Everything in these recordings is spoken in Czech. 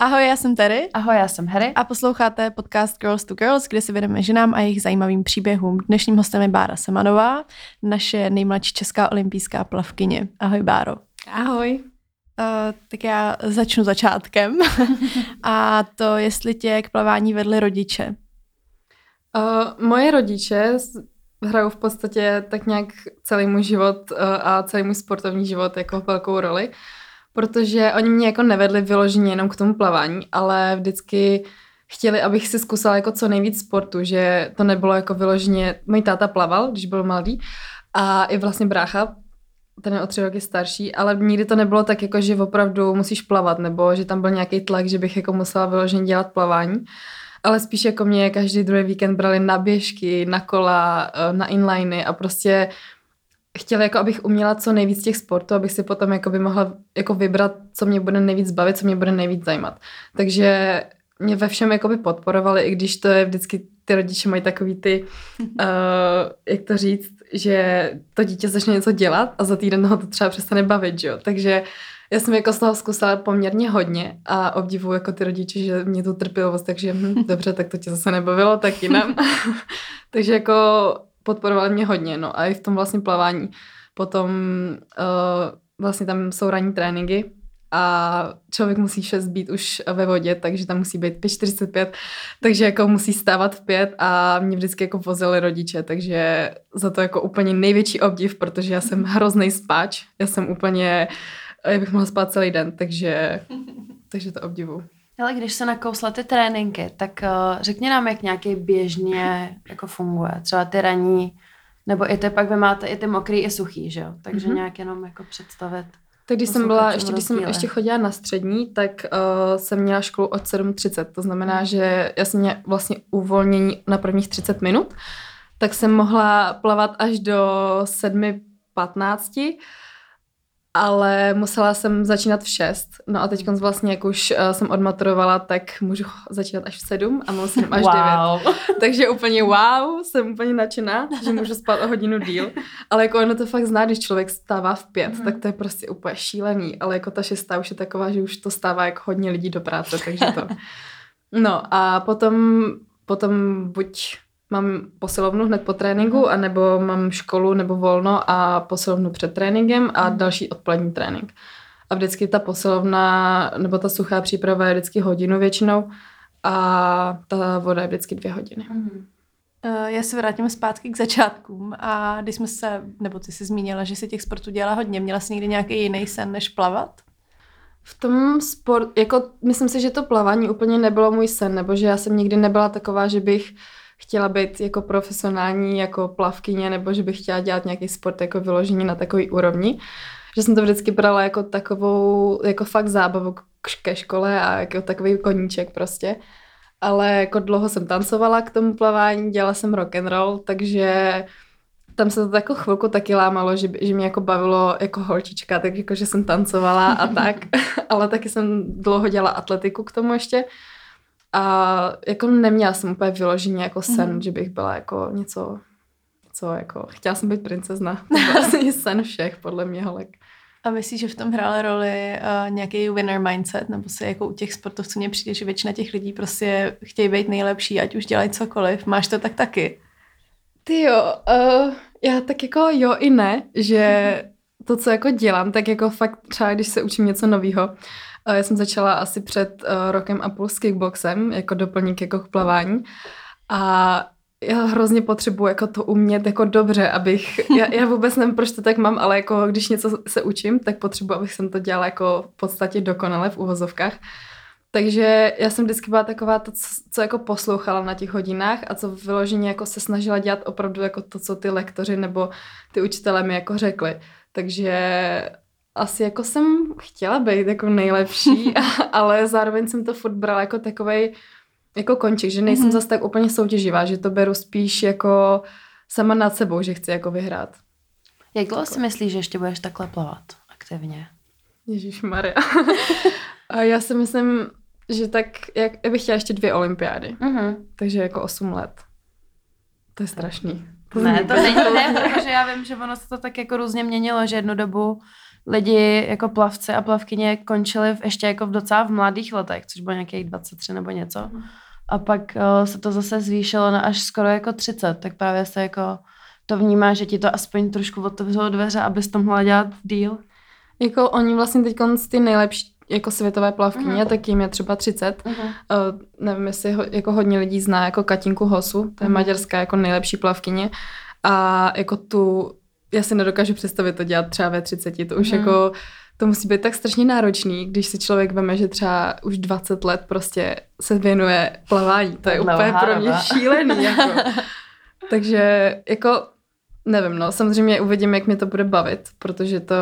Ahoj, já jsem Terry. Ahoj, já jsem Harry. A posloucháte podcast Girls to Girls, kde si vedeme ženám a jejich zajímavým příběhům. Dnešním hostem je Bára Semanová, naše nejmladší česká olympijská plavkyně. Ahoj, Báro. Ahoj. Uh, tak já začnu začátkem. a to, jestli tě k plavání vedli rodiče. Uh, moje rodiče hrajou v podstatě tak nějak celý můj život uh, a celý můj sportovní život jako velkou roli, protože oni mě jako nevedli vyloženě jenom k tomu plavání, ale vždycky chtěli, abych si zkusila jako co nejvíc sportu, že to nebylo jako vyloženě, můj táta plaval, když byl mladý a i vlastně brácha, ten je o tři roky starší, ale nikdy to nebylo tak jako, že opravdu musíš plavat, nebo že tam byl nějaký tlak, že bych jako musela vyloženě dělat plavání ale spíš jako mě každý druhý víkend brali na běžky, na kola, eh, na inliny a prostě chtěli, jako abych uměla co nejvíc těch sportů, abych si potom jako by mohla jako vybrat, co mě bude nejvíc bavit, co mě bude nejvíc zajímat. Takže mě ve všem jako by podporovali, i když to je vždycky ty rodiče mají takový ty, uh, jak to říct, že to dítě začne něco dělat a za týden ho to třeba přestane bavit, jo. Takže já jsem jako z toho zkusila poměrně hodně a obdivuju jako ty rodiče, že mě tu trpělivost, takže hm, dobře, tak to tě zase nebavilo, tak jinam. takže jako podporovali mě hodně, no a i v tom vlastně plavání. Potom uh, vlastně tam jsou ranní tréninky a člověk musí 6 být už ve vodě, takže tam musí být 5.45, takže jako musí stávat v pět a mě vždycky jako vozili rodiče, takže za to jako úplně největší obdiv, protože já jsem hrozný spáč, já jsem úplně já bych mohla spát celý den, takže, takže to obdivu. Ale když se nakousla ty tréninky, tak uh, řekni nám, jak nějaký běžně jako funguje. Třeba ty raní, nebo i ty pak vy máte i ty mokrý, i suchý, že jo? Takže mm-hmm. nějak jenom jako představit. Tak když jsem byla, ještě když jsem ještě chodila na střední, tak uh, jsem měla školu od 7.30. To znamená, mhm. že já jsem měla vlastně uvolnění na prvních 30 minut, tak jsem mohla plavat až do 7.15 ale musela jsem začínat v 6. No a teď vlastně, jak už uh, jsem odmaturovala, tak můžu začínat až v 7 a musím až wow. 9. Takže úplně wow, jsem úplně nadšená, že můžu spát o hodinu díl. Ale jako ono to fakt zná, když člověk stává v 5, mm. tak to je prostě úplně šílený. Ale jako ta šestá už je taková, že už to stává jako hodně lidí do práce, takže to. No a potom, potom buď mám posilovnu hned po tréninku, mm. anebo mám školu nebo volno a posilovnu před tréninkem a mm. další odpolední trénink. A vždycky ta posilovna nebo ta suchá příprava je vždycky hodinu většinou a ta voda je vždycky dvě hodiny. Mm. Já se vrátím zpátky k začátkům a když jsme se, nebo ty jsi zmínila, že si těch sportů dělala hodně, měla jsi někdy nějaký jiný sen než plavat? V tom sport, jako myslím si, že to plavání úplně nebylo můj sen, nebo že já jsem nikdy nebyla taková, že bych chtěla být jako profesionální jako plavkyně nebo že bych chtěla dělat nějaký sport jako vyložení na takový úrovni. Že jsem to vždycky brala jako takovou, jako fakt zábavu ke škole a jako takový koníček prostě. Ale jako dlouho jsem tancovala k tomu plavání, dělala jsem rock and roll, takže tam se to jako chvilku taky lámalo, že, že mě jako bavilo jako holčička, tak jako, že jsem tancovala a tak, ale taky jsem dlouho dělala atletiku k tomu ještě, a jako neměla jsem úplně vyloženě jako sen, mm. že bych byla jako něco, co jako, chtěla jsem být princezna. To byl vlastně sen všech, podle mě, holek. A myslíš, že v tom hrála roli uh, nějaký winner mindset, nebo se jako u těch sportovců mně přijde, že většina těch lidí prostě chtějí být nejlepší, ať už dělají cokoliv. Máš to tak taky? Ty jo, uh, já tak jako jo i ne, že to, co jako dělám, tak jako fakt třeba, když se učím něco nového, já jsem začala asi před uh, rokem a půl s kickboxem, jako doplník jako k plavání. A já hrozně potřebuji jako to umět jako dobře, abych, já, já vůbec nevím, proč to tak mám, ale jako když něco se učím, tak potřebuji, abych jsem to dělala jako v podstatě dokonale v uvozovkách. Takže já jsem vždycky byla taková, to, co, co jako poslouchala na těch hodinách a co vyloženě jako se snažila dělat opravdu jako to, co ty lektoři nebo ty učitelé mi jako řekli. Takže asi jako jsem chtěla být jako nejlepší, ale zároveň jsem to furt brala jako takovej jako končík, že nejsem mm-hmm. zase tak úplně soutěživá, že to beru spíš jako sama nad sebou, že chci jako vyhrát. Jak dlouho si myslíš, že ještě budeš takhle plavat aktivně? Ježíš Maria. a já si myslím, že tak, jak, já bych chtěla ještě dvě olympiády. Mm-hmm. Takže jako osm let. To je strašný. To ne, to není, ne, protože já vím, že ono se to tak jako různě měnilo, že jednu dobu lidi jako plavci a plavkyně končili v, ještě jako v docela v mladých letech, což bylo nějakých 23 nebo něco. A pak uh, se to zase zvýšilo na až skoro jako 30, tak právě se jako to vnímá, že ti to aspoň trošku otevřelo dveře, abys to mohla dělat díl. Jako oni vlastně teď ty nejlepší jako světové plavkyně, uh-huh. tak jim je třeba 30. Uh-huh. Uh, nevím, jestli ho, jako hodně lidí zná jako Katinku Hosu, to je uh-huh. maďarská jako nejlepší plavkyně. A jako tu, já si nedokážu představit to dělat třeba ve 30, to už uh-huh. jako to musí být tak strašně náročný, když si člověk veme, že třeba už 20 let prostě se věnuje plavání. To je úplně pro mě šílený. Jako. Takže jako Nevím, no, samozřejmě uvidím, jak mě to bude bavit, protože to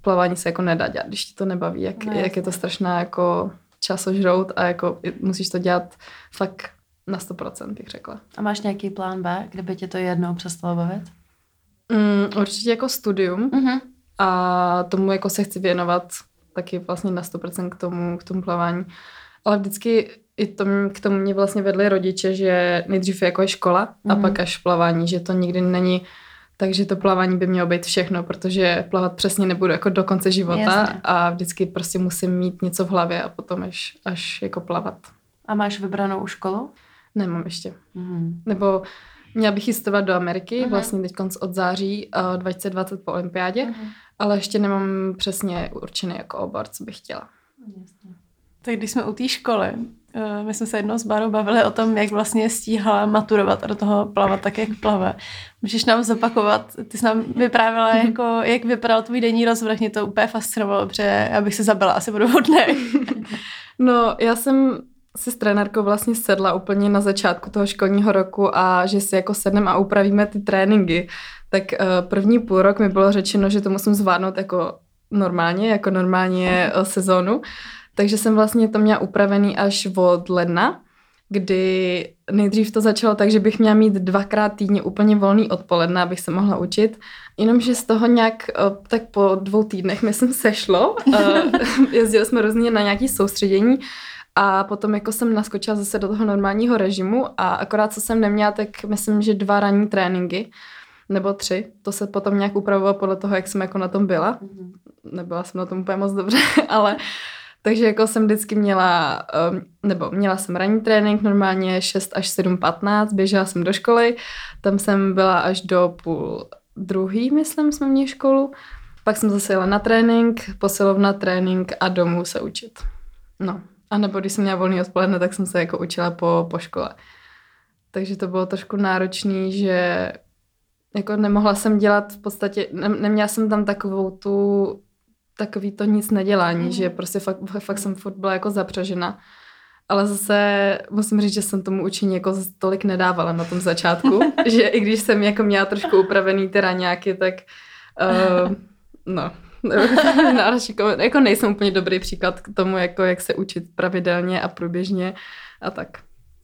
plavání se jako nedá dělat, když ti to nebaví, jak, no, jak je to strašná jako časožrout a jako musíš to dělat fakt na 100%, bych řekla. A máš nějaký plán B, kdyby tě to jednou přestalo bavit? Mm, určitě jako studium uh-huh. a tomu jako se chci věnovat taky vlastně na 100% k tomu, k tomu plavání. Ale vždycky i to, k tomu mě vlastně vedli rodiče, že nejdřív jako je škola uh-huh. a mhm. pak až plavání, že to nikdy není takže to plavání by mělo být všechno, protože plavat přesně nebudu jako do konce života Jasně. a vždycky prostě musím mít něco v hlavě a potom až, až jako plavat. A máš vybranou školu? Nemám ještě. Mm. Nebo měla bych jistovat do Ameriky, mm. vlastně teď konc od září uh, eh, 2020 po olympiádě, mm. ale ještě nemám přesně určený jako obor, co bych chtěla. Jasně. Tak když jsme u té školy, Eh, my jsme se jednou s Barou bavili o tom, jak vlastně stíhala maturovat a do toho plavat tak, jak plave. Můžeš nám zopakovat, ty jsi nám vyprávěla, mhm. jako, jak vypadal tvůj denní rozvrh, mě to úplně fascinovalo, protože já bych se zabila asi budu hodně. no, já jsem si s trenérkou vlastně sedla úplně na začátku toho školního roku a že si jako sedneme a upravíme ty tréninky. Tak uh, první půl rok mi bylo řečeno, že to musím zvládnout jako normálně, jako normálně uh, sezónu. Takže jsem vlastně to měla upravený až od ledna, kdy nejdřív to začalo tak, že bych měla mít dvakrát týdně úplně volný odpoledne, abych se mohla učit. Jenomže z toho nějak, eh, tak po dvou týdnech, myslím, sešlo. Eh, jezdili jsme různě na nějaké soustředění a potom jako jsem naskočila zase do toho normálního režimu a akorát co jsem neměla, tak myslím, že dva ranní tréninky nebo tři. To se potom nějak upravovalo podle toho, jak jsem jako na tom byla. Mhm. Nebyla jsem na tom úplně moc dobře, ale takže jako jsem vždycky měla, um, nebo měla jsem ranní trénink, normálně 6 až 7, 15, běžela jsem do školy, tam jsem byla až do půl druhý, myslím, jsme měli školu. Pak jsem zase jela na trénink, posilovna trénink a domů se učit. No, a nebo když jsem měla volný odpoledne, tak jsem se jako učila po, po škole. Takže to bylo trošku náročný, že jako nemohla jsem dělat v podstatě, ne, neměla jsem tam takovou tu takový to nic nedělání, mm. že prostě fakt, fakt jsem furt byla jako zapřažena. Ale zase musím říct, že jsem tomu učení jako tolik nedávala na tom začátku, že i když jsem jako měla trošku upravený ty raňáky, tak uh, no, jako nejsem úplně dobrý příklad k tomu, jako jak se učit pravidelně a průběžně a tak.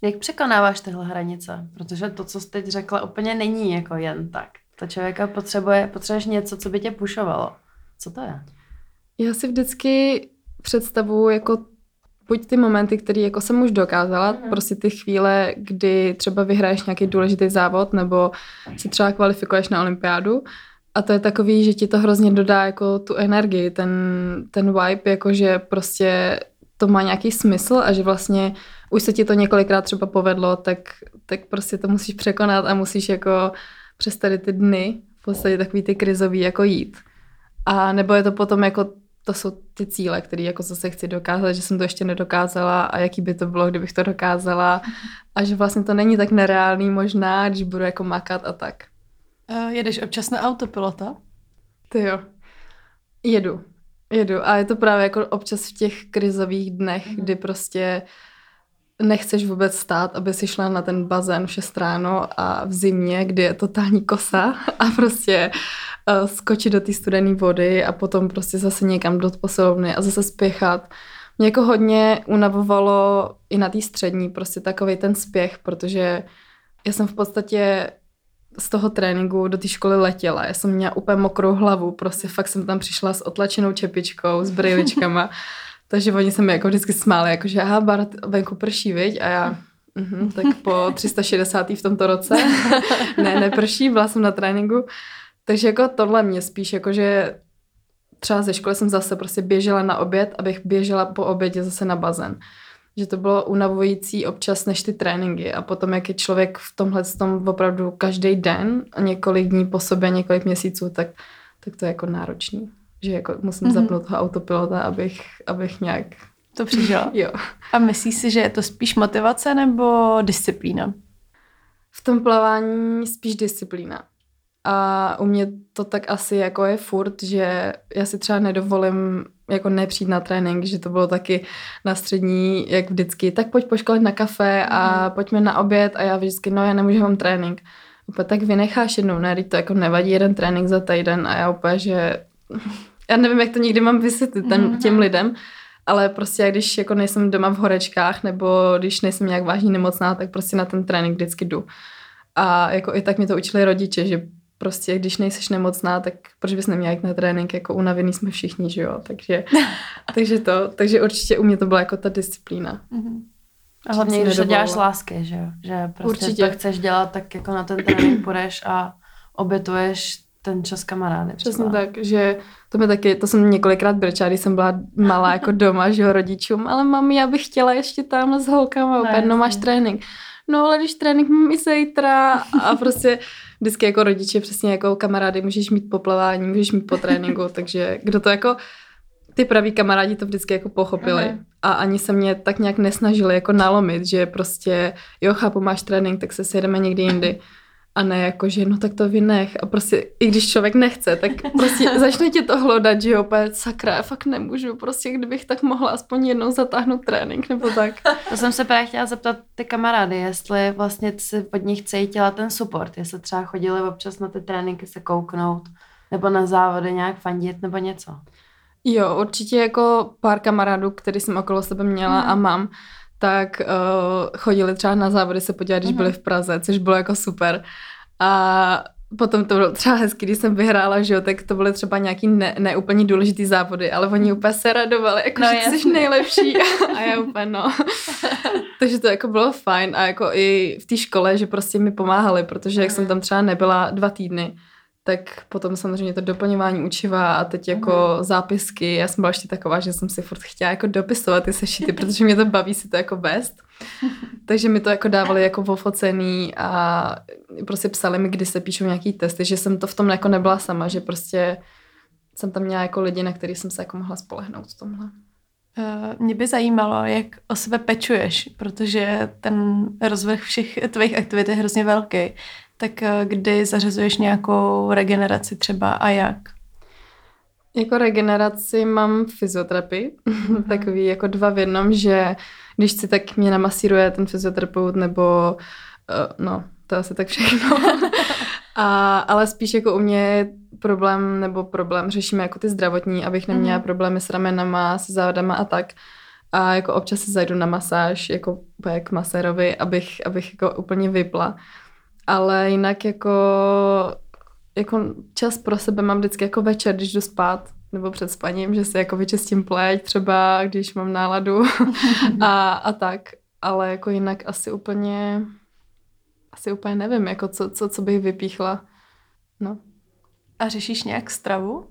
Jak překonáváš tyhle hranice? Protože to, co jsi teď řekla, úplně není jako jen tak. To člověka potřebuje, potřebuješ něco, co by tě pušovalo. Co to je? Já si vždycky představuji jako buď ty momenty, které jako jsem už dokázala, mm. prostě ty chvíle, kdy třeba vyhraješ nějaký důležitý závod nebo si třeba kvalifikuješ na olympiádu a to je takový, že ti to hrozně dodá jako tu energii, ten, ten vibe, jako že prostě to má nějaký smysl a že vlastně už se ti to několikrát třeba povedlo, tak, tak prostě to musíš překonat a musíš jako přes tady ty dny v podstatě takový ty krizový jako jít. A nebo je to potom jako to jsou ty cíle, které jako zase chci dokázat, že jsem to ještě nedokázala a jaký by to bylo, kdybych to dokázala a že vlastně to není tak nereálný možná, když budu jako makat a tak. Uh, jedeš občas na autopilota? Ty jo. Jedu. Jedu a je to právě jako občas v těch krizových dnech, mm. kdy prostě nechceš vůbec stát, aby si šla na ten bazén v 6 ráno a v zimě, kdy je totální kosa a prostě uh, skočit do té studené vody a potom prostě zase někam do posilovny a zase spěchat. Mě jako hodně unavovalo i na té střední prostě takový ten spěch, protože já jsem v podstatě z toho tréninku do té školy letěla. Já jsem měla úplně mokrou hlavu, prostě fakt jsem tam přišla s otlačenou čepičkou, s brýličkama Takže oni se mi jako vždycky smáli, jako že aha, Bart, venku prší, viď? A já, uh-huh, tak po 360. v tomto roce. ne, neprší, byla jsem na tréninku. Takže jako tohle mě spíš, jako že třeba ze školy jsem zase prostě běžela na oběd, abych běžela po obědě zase na bazén. Že to bylo unavující občas než ty tréninky a potom, jak je člověk v tomhle tom opravdu každý den a několik dní po sobě, několik měsíců, tak, tak to je jako náročný. Že jako musím mm-hmm. zapnout toho autopilota, abych, abych nějak to přežila. jo. A myslíš si, že je to spíš motivace nebo disciplína? V tom plavání spíš disciplína. A u mě to tak asi jako je furt, že já si třeba nedovolím jako nepřijít na trénink, že to bylo taky na střední, jak vždycky, tak pojď po škole na kafe a mm. pojďme na oběd a já vždycky, no já nemůžu mám trénink. Úplně tak vynecháš jednou, ne, to jako nevadí jeden trénink za týden a já úplně, že já nevím, jak to nikdy mám vysvětlit těm, těm lidem, ale prostě jak když jako nejsem doma v horečkách nebo když nejsem nějak vážně nemocná, tak prostě na ten trénink vždycky jdu. A jako i tak mi to učili rodiče, že prostě když nejseš nemocná, tak proč bys neměla jít na trénink, jako unavený jsme všichni, že jo, takže, takže to, takže určitě u mě to byla jako ta disciplína. Mm-hmm. A hlavně, když to děláš lásky, že jo, že prostě určitě. to chceš dělat, tak jako na ten trénink půjdeš a obětuješ ten čas kamarády. Přesně tak, že to mi taky, to jsem několikrát brčela, když jsem byla malá jako doma, že jo, rodičům, ale mami, já bych chtěla ještě tamhle s holkama, no, opět, no máš trénink. No ale když trénink mám i zítra a prostě vždycky jako rodiče přesně jako kamarády můžeš mít po plavání, můžeš mít po tréninku, takže kdo to jako ty praví kamarádi to vždycky jako pochopili uh-huh. a ani se mě tak nějak nesnažili jako nalomit, že prostě jo, chápu, máš trénink, tak se sjedeme někdy jindy. A ne jako, že no tak to vynech. A prostě i když člověk nechce, tak prostě začne tě to hlodat, že jo, sakra, já fakt nemůžu. Prostě kdybych tak mohla aspoň jednou zatáhnout trénink nebo tak. To jsem se právě chtěla zeptat ty kamarády, jestli vlastně si od nich cítila ten support, jestli třeba chodili občas na ty tréninky se kouknout, nebo na závody nějak fandit, nebo něco. Jo, určitě jako pár kamarádů, který jsem okolo sebe měla mm. a mám, tak uh, chodili třeba na závody se podívat, když mm-hmm. byli v Praze, což bylo jako super. A potom to bylo třeba hezky, když jsem vyhrála, že jo, tak to byly třeba nějaký ne, neúplně důležitý závody, ale oni úplně se radovali, jako no, že jsi nejlepší a já úplně no. Takže to jako bylo fajn a jako i v té škole, že prostě mi pomáhali, protože jak jsem tam třeba nebyla dva týdny, tak potom samozřejmě to doplňování učiva a teď jako mm. zápisky. Já jsem byla ještě taková, že jsem si furt chtěla jako dopisovat ty sešity, protože mě to baví si to jako vést. Takže mi to jako dávali jako vofocený a prostě psali mi, kdy se píšou nějaký testy, že jsem to v tom jako nebyla sama, že prostě jsem tam měla jako lidi, na který jsem se jako mohla spolehnout v tomhle. Uh, mě by zajímalo, jak o sebe pečuješ, protože ten rozvrh všech tvých aktivit je hrozně velký. Tak uh, kdy zařazuješ nějakou regeneraci třeba a jak? Jako regeneraci mám fyzioterapii, mm-hmm. takový jako dva v jednom, že když si tak mě namasíruje ten fyzioterapeut nebo uh, no, to asi tak všechno. a, ale spíš jako u mě problém, nebo problém, řešíme jako ty zdravotní, abych neměla mm. problémy s ramenama, s zádama a tak. A jako občas si zajdu na masáž, jako k masérovi, abych, abych jako úplně vypla. Ale jinak jako, jako čas pro sebe mám vždycky jako večer, když jdu spát, nebo před spaním, že si jako vyčistím pleť třeba, když mám náladu a, a tak. Ale jako jinak asi úplně, asi úplně nevím, jako co, co, co bych vypíchla. No. A řešíš nějak stravu?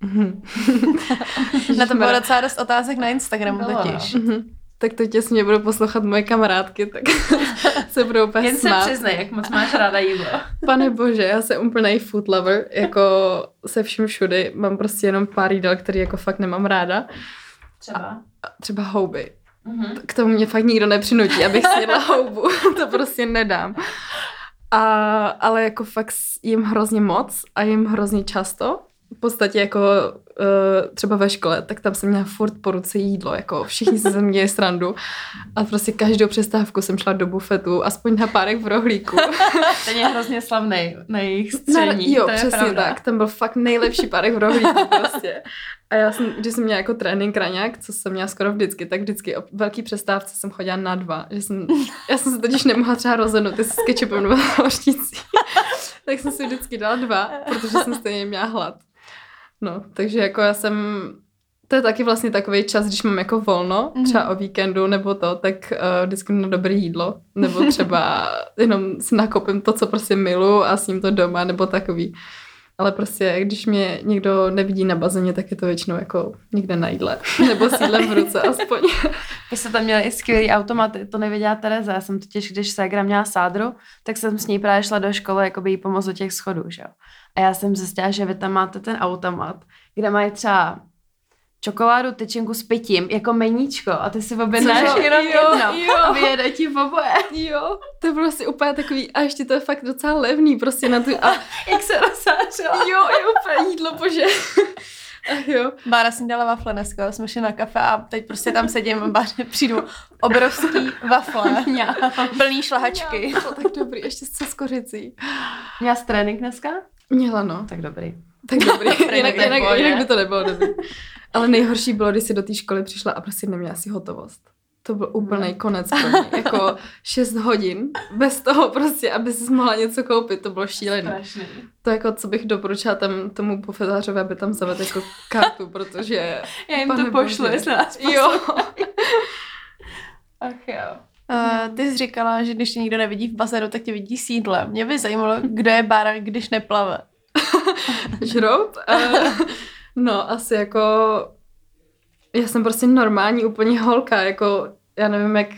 na to bylo docela dost otázek na Instagramu totiž. No. Tak to těsně budou poslouchat moje kamarádky, tak se budou úplně Jen smát. se přiznej, jak moc máš ráda jídlo. Pane bože, já jsem úplný food lover, jako se vším všudy. Mám prostě jenom pár jídel, který jako fakt nemám ráda. Třeba? A, třeba houby. Mm-hmm. K tomu mě fakt nikdo nepřinutí, abych snědla houbu. to prostě nedám. A, ale jako fakt jim hrozně moc a jim hrozně často. V podstatě jako třeba ve škole, tak tam jsem měla furt po ruce jídlo, jako všichni se ze mě srandu a prostě každou přestávku jsem šla do bufetu, aspoň na párek v rohlíku. Ten je hrozně slavný na jejich no, jo, to je přesně pravda. tak, ten byl fakt nejlepší párek v rohlíku prostě. A já jsem, když jsem měla jako trénink raňák, co jsem měla skoro vždycky, tak vždycky o velký přestávce jsem chodila na dva. Že jsem, já jsem se totiž nemohla třeba rozhodnout, jestli s kečupem nebo hořticí. tak jsem si vždycky dala dva, protože jsem stejně měla hlad. No, takže jako já jsem, to je taky vlastně takový čas, když mám jako volno, mm-hmm. třeba o víkendu nebo to, tak uh, vždycky na dobré jídlo, nebo třeba jenom si nakopím to, co prostě milu a s ním to doma, nebo takový. ale prostě, když mě někdo nevidí na bazéně, tak je to většinou jako někde na jídle, nebo s jídlem v ruce aspoň. Vy jste tam měli i skvělý automaty, to nevěděla Tereza. Já jsem totiž, když Ségra měla sádru, tak jsem s ní právě šla do školy, jako by jí pomoct do těch schodů, že jo. A já jsem zjistila, že vy tam máte ten automat, kde mají třeba čokoládu, tyčinku s pitím, jako meníčko a ty si objednáš Cože? jenom Jo, jedno jo. a vyjede ti v oboje. Jo, to bylo prostě úplně takový, a ještě to je fakt docela levný, prostě na tu, a Jak se rozsářila. jo, je úplně jídlo, bože. Ach jo. Bára si dala wafle dneska, jsme šli na kafe a teď prostě tam sedím a Báře přijdu obrovský wafle, plný šlahačky. To tak dobrý, ještě se skořicí. Měla jsi trénink dneska? Měla, no. Tak dobrý. Tak dobrý, jinak, jinak, jinak by to nebylo dobrý. Ale nejhorší bylo, když si do té školy přišla a prostě neměla si hotovost. To byl úplný konec pro mě. Jako 6 hodin bez toho prostě, aby si mohla něco koupit. To bylo šílené. To jako, co bych doporučila tam, tomu pofetářovi, aby tam zavedl jako kartu, protože... Já jim to pošlu, jestli nás Jo. Ach jo. Uh, ty jsi říkala, že když tě nikdo nevidí v bazénu, tak tě vidí s jídlem. Mě by zajímalo, kdo je Bára, když neplave. Žrout? Uh, no, asi jako... Já jsem prostě normální úplně holka, jako já nevím, jak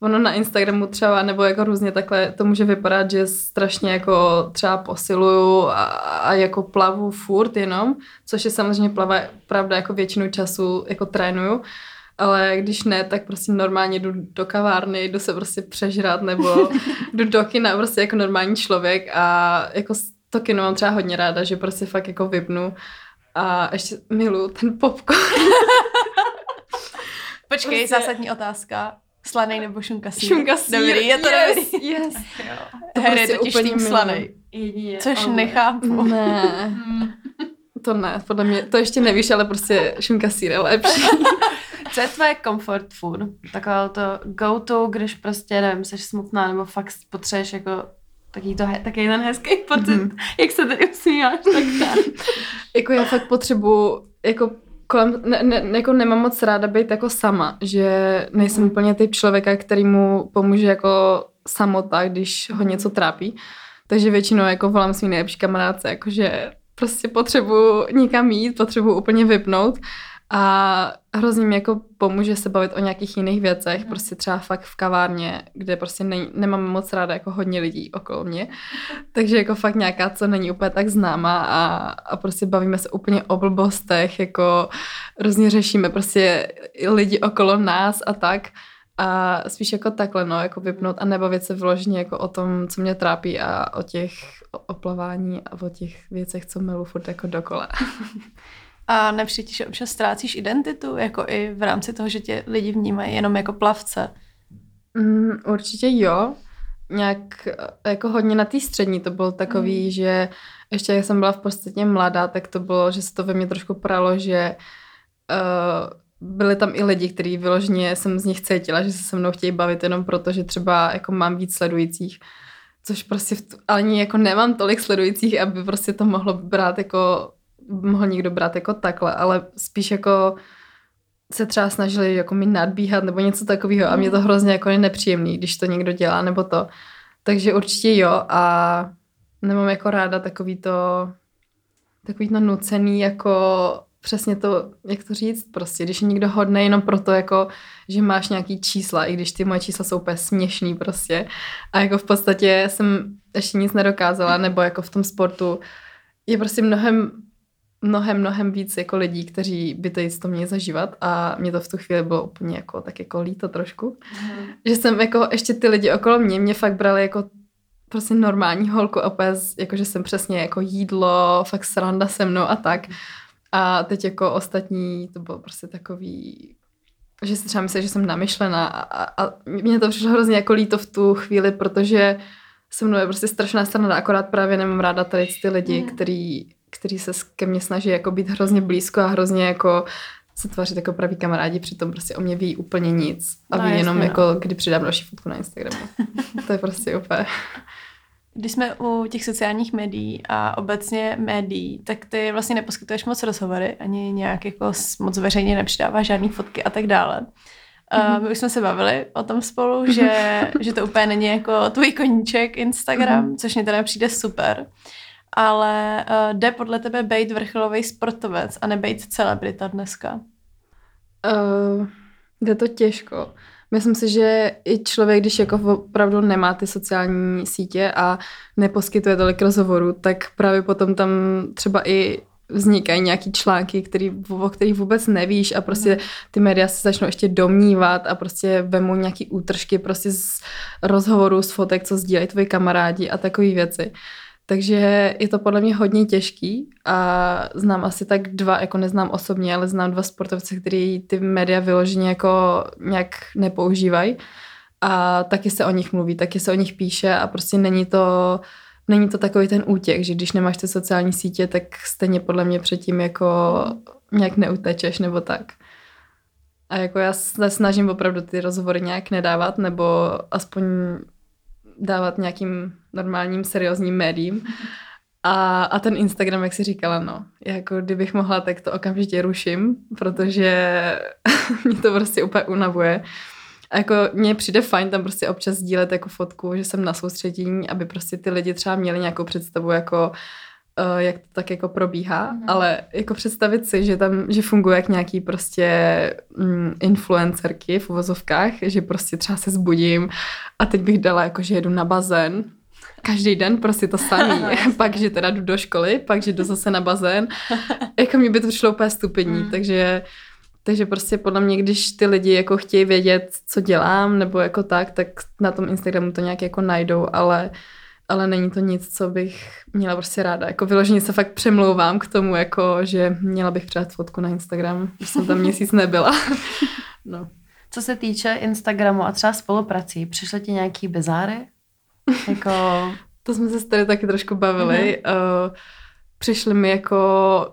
ono na Instagramu třeba, nebo jako různě takhle to může vypadat, že strašně jako třeba posiluju a, a jako plavu furt jenom, což je samozřejmě plava, pravda, jako většinu času jako trénuju, ale když ne, tak prostě normálně jdu do kavárny, jdu se prostě přežrat, nebo jdu do kina prostě jako normální člověk a jako s- to kino mám třeba hodně ráda, že prostě fakt jako vypnu a ještě miluju ten popcorn. Počkej, Prostě- zásadní otázka. Slanej nebo šunka sír? Šunka sír. Dobrý, je to yes, dobrý. Yes. To Her je prostě totiž úplně tým slanej. Jedině. Což ale- nechápu. Ne, to ne, podle mě, to ještě nevíš, ale prostě šunka sír je lepší. Co je tvoje comfort food? Takové to go to, když prostě, nevím, jsi smutná nebo fakt potřebuješ jako taký, to, taky ten hezký pocit, Mhm. mm-hmm. jak se tady usmíváš, tak jako já fakt potřebuji, jako kolem, ne, ne, jako nemám moc ráda být jako sama, že nejsem úplně typ člověka, který mu pomůže jako samota, když ho něco trápí. Takže většinou jako volám svý nejlepší kamarádce, jakože prostě potřebuji někam jít, potřebuji úplně vypnout a hrozně mi jako pomůže se bavit o nějakých jiných věcech, prostě třeba fakt v kavárně, kde prostě ne, nemám moc ráda jako hodně lidí okolo mě, takže jako fakt nějaká, co není úplně tak známá a, a prostě bavíme se úplně o blbostech, jako různě řešíme prostě lidi okolo nás a tak. A spíš jako takhle, no, jako vypnout a nebavit se vložně jako o tom, co mě trápí a o těch o, o plavání a o těch věcech, co milu furt jako dokola. A nepřijde, že občas ztrácíš identitu, jako i v rámci toho, že tě lidi vnímají jenom jako plavce. Mm, určitě jo. Nějak eh, jako hodně na té střední to bylo takový, mm. že ještě jak jsem byla v podstatě mladá, tak to bylo, že se to ve mně trošku pralo, že uh, byli tam i lidi, kteří vyloženě jsem z nich cítila, že se se mnou chtějí bavit jenom proto, že třeba jako mám víc sledujících. Což prostě v tu, ani jako nemám tolik sledujících, aby prostě to mohlo brát jako, mohl někdo brát jako takhle, ale spíš jako se třeba snažili jako mi nadbíhat nebo něco takového a mě to hrozně jako je nepříjemný, když to někdo dělá nebo to. Takže určitě jo a nemám jako ráda takový to takový to nucený jako přesně to, jak to říct, prostě, když je někdo hodný jenom proto, jako, že máš nějaký čísla, i když ty moje čísla jsou úplně směšný prostě. A jako v podstatě jsem ještě nic nedokázala, nebo jako v tom sportu je prostě mnohem mnohem, mnohem víc jako lidí, kteří by to jít to měli zažívat a mě to v tu chvíli bylo úplně jako tak jako líto trošku. Mm. Že jsem jako ještě ty lidi okolo mě, mě fakt brali jako prostě normální holku a úplně, z- jako že jsem přesně jako jídlo, fakt sranda se mnou a tak. A teď jako ostatní to bylo prostě takový, že si třeba mysleli, že jsem namyšlená a, a, mně to přišlo hrozně jako líto v tu chvíli, protože se mnou je prostě strašná strana, akorát právě nemám ráda tady ty lidi, Mhm. který, který se ke mně snaží jako být hrozně blízko a hrozně jako se tvářit jako praví kamarádi, přitom prostě o mě ví úplně nic. A No, ví jenom no. jako, kdy přidám další fotku na Instagramu. to je prostě úplně... Když jsme u těch sociálních médií a obecně médií, tak ty vlastně neposkytuješ moc rozhovory, ani nějak jako moc veřejně nepřidáváš žádný fotky a tak dále. Uh, my už jsme se bavili o tom spolu, že, že to úplně není jako tvůj koníček Instagram, což mě teda přijde super. Ale uh, jde podle tebe být vrcholový sportovec a nebejt celebrita dneska? Uh, jde to těžko. Myslím si, že i člověk, když jako opravdu nemá ty sociální sítě a neposkytuje tolik rozhovorů, tak právě potom tam třeba i vznikají nějaký články, který, o kterých vůbec nevíš a prostě mhm. ty média se začnou ještě domnívat a prostě vemou nějaký útržky prostě z rozhovorů, z fotek, co sdílejí tvoji kamarádi a takové věci. Takže je to podle mě hodně těžký a znám asi tak dva, jako neznám osobně, ale znám dva sportovce, který ty média vyloženě jako nějak nepoužívají a taky se o nich mluví, taky se o nich píše a prostě není to, není to takový ten útěk, že když nemáš ty sociální sítě, tak stejně podle mě předtím jako nějak neutečeš nebo tak. A jako já se snažím opravdu ty rozhovory nějak nedávat, nebo aspoň dávat nějakým normálním, seriózním médiím. A, a ten Instagram, jak si říkala, no, jako kdybych mohla, tak to okamžitě ruším, protože mě to prostě úplně unavuje. A jako mně přijde fajn tam prostě občas sdílet jako fotku, že jsem na soustředění, aby prostě ty lidi třeba měli nějakou představu jako uh, jak to tak jako probíhá, mm. ale jako představit si, že tam, že funguje jak nějaký prostě mm, influencerky v uvozovkách, že prostě třeba se zbudím a teď bych dala jako, že jedu na bazén, každý den prostě to samý. pak, že teda jdu do školy, pak, že jdu zase na bazén. jako mi by to šlo úplně stupení, mm. takže takže prostě podle mě, když ty lidi jako chtějí vědět, co dělám, nebo jako tak, tak na tom Instagramu to nějak jako najdou, ale uh, ale není to nic, co bych měla prostě ráda. Jako vyloženě se fakt přemlouvám k tomu, jako, že měla bych přát fotku na Instagram, když jsem tam měsíc nebyla. no. Co se týče Instagramu a třeba spoluprací, přišly ti nějaký bezáry? Jako... to jsme se tady taky trošku bavili. Mm-hmm. Uh, přišly mi jako,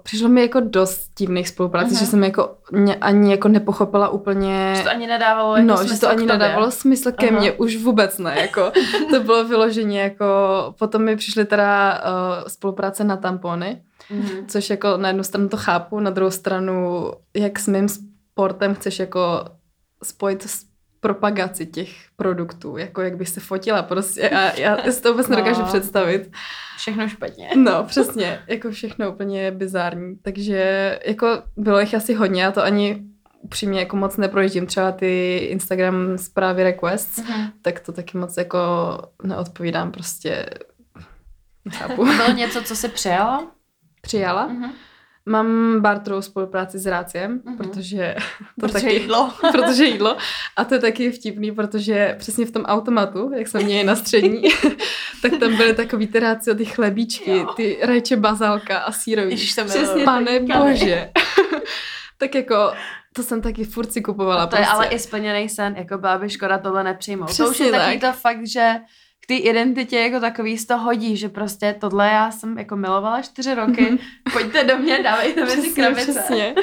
přišlo mi jako dost divných spoluprací, uh-huh. že jsem jako mě, ani jako nepochopila úplně... Že to ani nedávalo jako No, že to ani nedávalo smysl ke uh-huh. mně, už vůbec ne, jako to bylo vyloženě jako, potom mi přišly teda uh, spolupráce na tampony, uh-huh. což jako na jednu stranu to chápu, na druhou stranu, jak s mým sportem chceš jako spojit propagaci těch produktů, jako jak bych se fotila prostě a já si to vůbec no. nedokážu představit. Všechno špatně. No, přesně, jako všechno úplně bizární, takže jako bylo jich asi hodně, a to ani upřímně jako moc neprojíždím, třeba ty Instagram zprávy requests, uh-huh. tak to taky moc jako neodpovídám, prostě nechápu. Bylo něco, co se přijala? Přijala? Uh-huh. Mám bartrovou spolupráci s Ráciem, uh-huh. protože to protože taky, jídlo. protože jídlo. A to je taky vtipný, protože přesně v tom automatu, jak jsme měli na střední, tak tam byly takový ty Rácio, ty chlebíčky, jo. ty rajče bazálka a sírový. Ježiš, to Přesně, pane bože. tak jako to jsem taky furt si kupovala. A to prostě. je ale i splněný sen, jako byla by škoda tohle nepřijmout. Přesně to už je tak. taky to fakt, že k té identitě jako takový z toho hodí, že prostě tohle já jsem jako milovala čtyři roky, mhm. pojďte do mě, dávejte mi ty krabice. Přesně.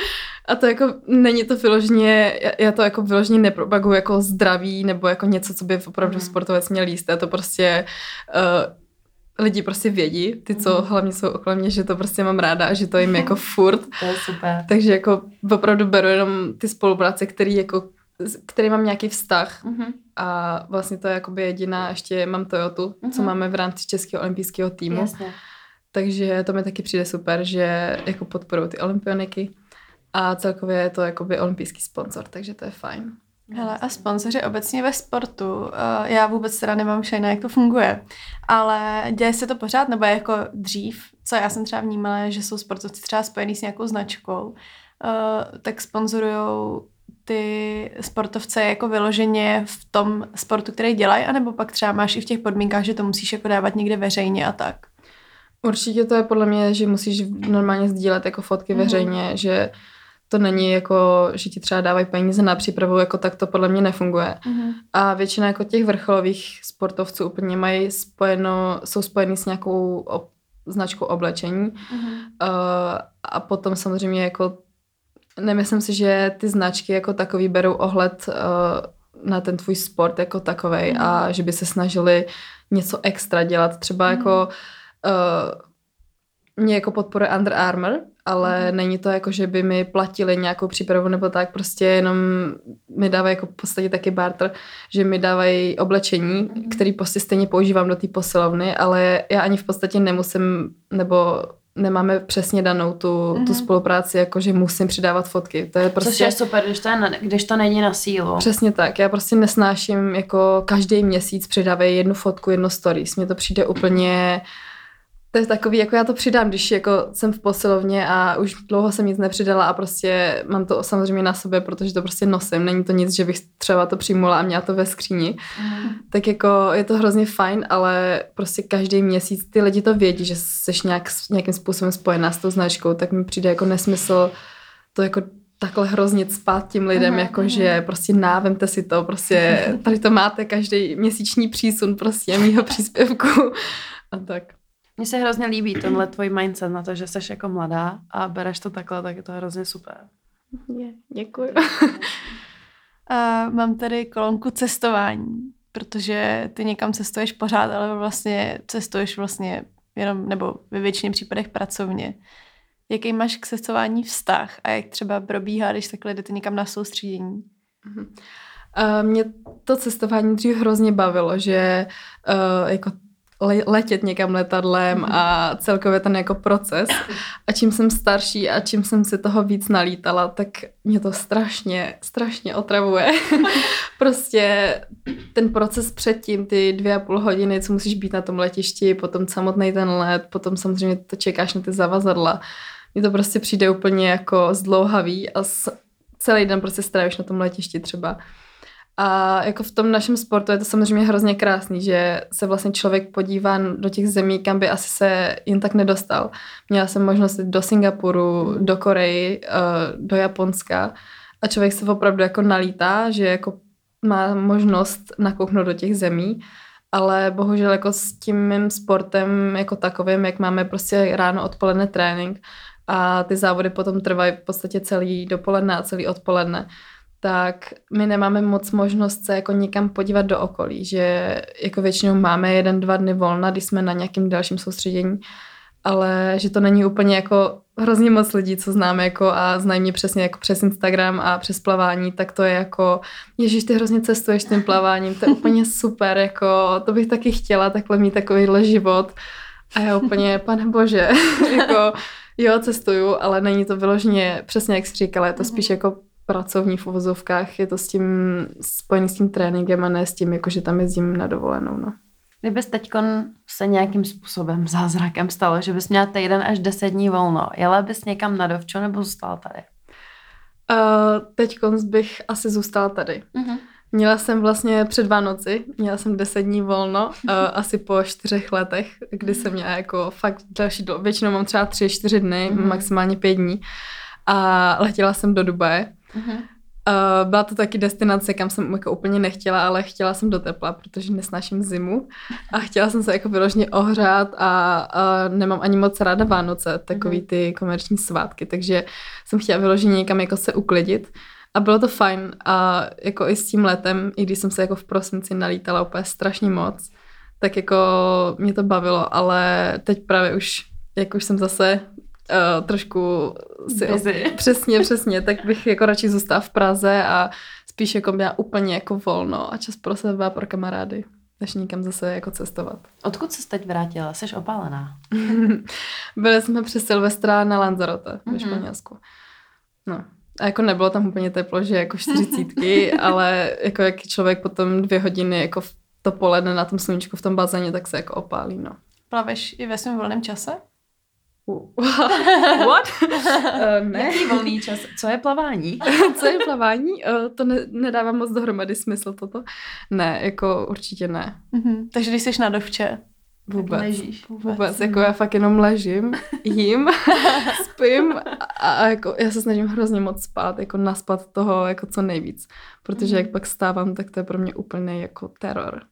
A to jako není to vyloženě, já to jako vyloženě nepropaguju jako zdraví nebo jako něco, co by opravdu mm. sportovec měl jíst. Je to prostě uh, lidi prostě vědí, ty, co mm. hlavně jsou okolo mě, že to prostě mám ráda a že to jim jako furt. To je super. Takže jako opravdu beru jenom ty spolupráce, které jako který mám nějaký vztah mm-hmm. a vlastně to je jakoby jediná, ještě mám Toyotu, mm-hmm. co máme v rámci Českého olympijského týmu. Jasně. Takže to mi taky přijde super, že jako podporují ty olympioniky a celkově je to jakoby olympijský sponsor, takže to je fajn. Hele, a sponzoři obecně ve sportu, uh, já vůbec teda nemám šajna, jak to funguje, ale děje se to pořád, nebo je jako dřív, co já jsem třeba vnímala, že jsou sportovci třeba spojený s nějakou značkou, uh, tak sponzorujou ty sportovce jako vyloženě v tom sportu, který dělají, anebo pak třeba máš i v těch podmínkách, že to musíš jako dávat někde veřejně a tak? Určitě to je podle mě, že musíš normálně sdílet jako fotky mm-hmm. veřejně, že to není jako, že ti třeba dávají peníze na přípravu, jako tak to podle mě nefunguje. Mm-hmm. A většina jako těch vrcholových sportovců úplně mají spojeno, jsou spojení s nějakou ob, značkou oblečení. Mm-hmm. Uh, a potom samozřejmě jako nemyslím si, že ty značky jako takový berou ohled uh, na ten tvůj sport jako takovej mm. a že by se snažili něco extra dělat. Třeba mm. jako uh, mě jako podporuje Under Armour, ale mm. není to jako, že by mi platili nějakou přípravu nebo tak, prostě jenom mi dávají jako v podstatě taky barter, že mi dávají oblečení, mm. který prostě stejně používám do té posilovny, ale já ani v podstatě nemusím, nebo nemáme přesně danou tu, mm-hmm. tu mhm. spolupráci, jako že musím přidávat fotky. To je prostě... Což je super, když to, je na, když to není na sílu. Přesně tak. Já prostě nesnáším jako každý měsíc přidávají jednu fotku, jedno stories. Mně to přijde úplně to je takový, jako já to přidám, když jako jsem v posilovně a už dlouho jsem nic nepřidala a prostě mám to samozřejmě na sobě, protože to prostě nosím. Není to nic, že bych třeba to přijmula a měla to ve skříni. Mm. Tak jako je to hrozně fajn, ale prostě každý měsíc ty lidi to vědí, že jsi nějak, nějakým způsobem spojená s tou značkou, tak mi přijde jako nesmysl to jako takhle hrozně spát tím lidem, mm, jako mm. že prostě návemte si to, prostě tady to máte každý měsíční přísun prostě mýho příspěvku a tak. Mně se hrozně líbí tenhle tvůj mindset na to, že jsi jako mladá a bereš to takhle, tak je to hrozně super. Je, děkuji. a mám tady kolonku cestování, protože ty někam cestuješ pořád, ale vlastně cestuješ vlastně jenom, nebo ve většině případech pracovně. Jaký máš k cestování vztah a jak třeba probíhá, když takhle jdete někam na soustředění? Uh, mě to cestování dřív hrozně bavilo, že uh, jako le- letět někam letadlem a celkově ten jako proces. A čím jsem starší a čím jsem si toho víc nalítala, tak mě to strašně, strašně otravuje. prostě ten proces předtím, ty dvě a půl hodiny, co musíš být na tom letišti, potom samotný ten let, potom samozřejmě to čekáš na ty zavazadla. Mně to prostě přijde úplně jako zdlouhavý a celý den prostě strávíš na tom letišti třeba. A jako v tom našem sportu je to samozřejmě hrozně krásný, že se vlastně člověk podívá do těch zemí, kam by asi se jen tak nedostal. Měla jsem možnost jít do Singapuru, do Koreji, eh, do Japonska a člověk se opravdu jako nalítá, že jako má možnost nakouknout do těch zemí, ale bohužel jako s tím mým sportem jako takovým, jak máme prostě ráno odpoledne trénink a ty závody potom trvají v podstatě celý dopoledne a celý odpoledne, tak my nemáme moc možnost se jako někam podívat do okolí, že jako většinou máme jeden, dva dny volna, když jsme na nějakém dalším soustředění, ale že to není úplně jako hrozně moc lidí, co známe jako a znají mě přesně jako přes Instagram a přes plavání, tak to je jako, ježiš, ty hrozně cestuješ tím plaváním, to je úplně super, jako to bych taky chtěla takhle mít takovýhle život a já úplně, pane bože, jako jo, cestuju, ale není to vyloženě přesně jak jsi říkala, je to spíš mhm. jako pracovní v uvozovkách, je to s tím spojený s tím tréninkem a ne s tím, jako že tam jezdím na dovolenou. No. Kdybys teď se nějakým způsobem zázrakem stalo, že bys měla týden až deset dní volno, jela bys někam na dovčo nebo zůstala tady? Uh, teď bych asi zůstala tady. Uh-huh. Měla jsem vlastně před Vánoci, měla jsem deset dní volno, uh, asi po čtyřech letech, kdy jsem měla jako fakt další, do, většinou mám třeba tři, čtyři dny, uh-huh. maximálně pět dní. A letěla jsem do Dubaje Uh-huh. Uh, byla to taky destinace, kam jsem jako úplně nechtěla, ale chtěla jsem do tepla, protože nesnáším zimu a chtěla jsem se jako vyloženě ohřát a, a nemám ani moc ráda Vánoce, takový uh-huh. ty komerční svátky, takže jsem chtěla vyloženě někam jako se uklidit a bylo to fajn a jako i s tím letem, i když jsem se jako v prosinci nalítala úplně strašně moc, tak jako mě to bavilo, ale teď právě už, jak už jsem zase uh, trošku si Busy. přesně, přesně, tak bych jako radši zůstala v Praze a spíš jako měla úplně jako volno a čas pro sebe a pro kamarády než nikam zase jako cestovat. Odkud se teď vrátila? Jsi opálená? Byli jsme přes Silvestra na Lanzarote mm-hmm. ve mhm. Španělsku. No. A jako nebylo tam úplně teplo, že jako čtyřicítky, ale jako jak člověk potom dvě hodiny jako v to poledne na tom sluníčku v tom bazéně, tak se jako opálí, no. Plaveš i ve svém volném čase? What? uh, ne. Jaký volný čas? Co je plavání? Co je plavání? Uh, to ne, nedává moc dohromady smysl toto. Ne, jako určitě ne. Mm-hmm. Takže když jsi na dovče, Vůbec. ležíš. Vůbec. Vůbec. Jako já fakt jenom ležím, jím, spím a, a jako já se snažím hrozně moc spát, jako naspat toho jako co nejvíc. Protože jak pak stávám, tak to je pro mě úplně jako teror.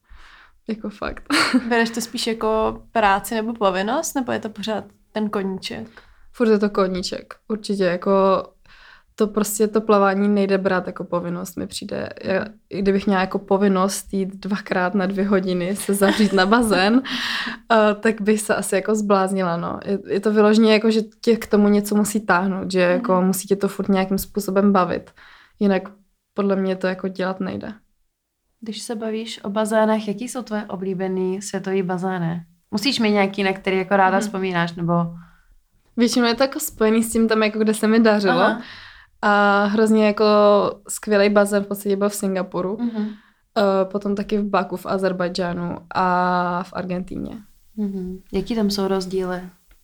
Jako fakt. Bereš to spíš jako práci nebo povinnost, nebo je to pořád ten koníček? Furt je to koníček, určitě, jako to prostě to plavání nejde brát jako povinnost, mi přijde. Já, i kdybych měla jako povinnost jít dvakrát na dvě hodiny se zavřít na bazén, uh, tak bych se asi jako zbláznila, no. Je, je to vyloženě jako, že tě k tomu něco musí táhnout, že jako mm. musí tě to furt nějakým způsobem bavit. Jinak podle mě to jako dělat nejde. Když se bavíš o bazénech, jaký jsou tvoje oblíbený světový bazény? Musíš mít nějaký, na který jako ráda mm. vzpomínáš, nebo... Většinou je to jako spojený s tím tam, jako kde se mi dařilo. Aha. A hrozně jako skvělý bazén v podstatě byl v Singapuru. Mm-hmm. Uh, potom taky v Baku, v Azerbajdžánu a v Argentíně. Mm-hmm. Jaký tam jsou rozdíly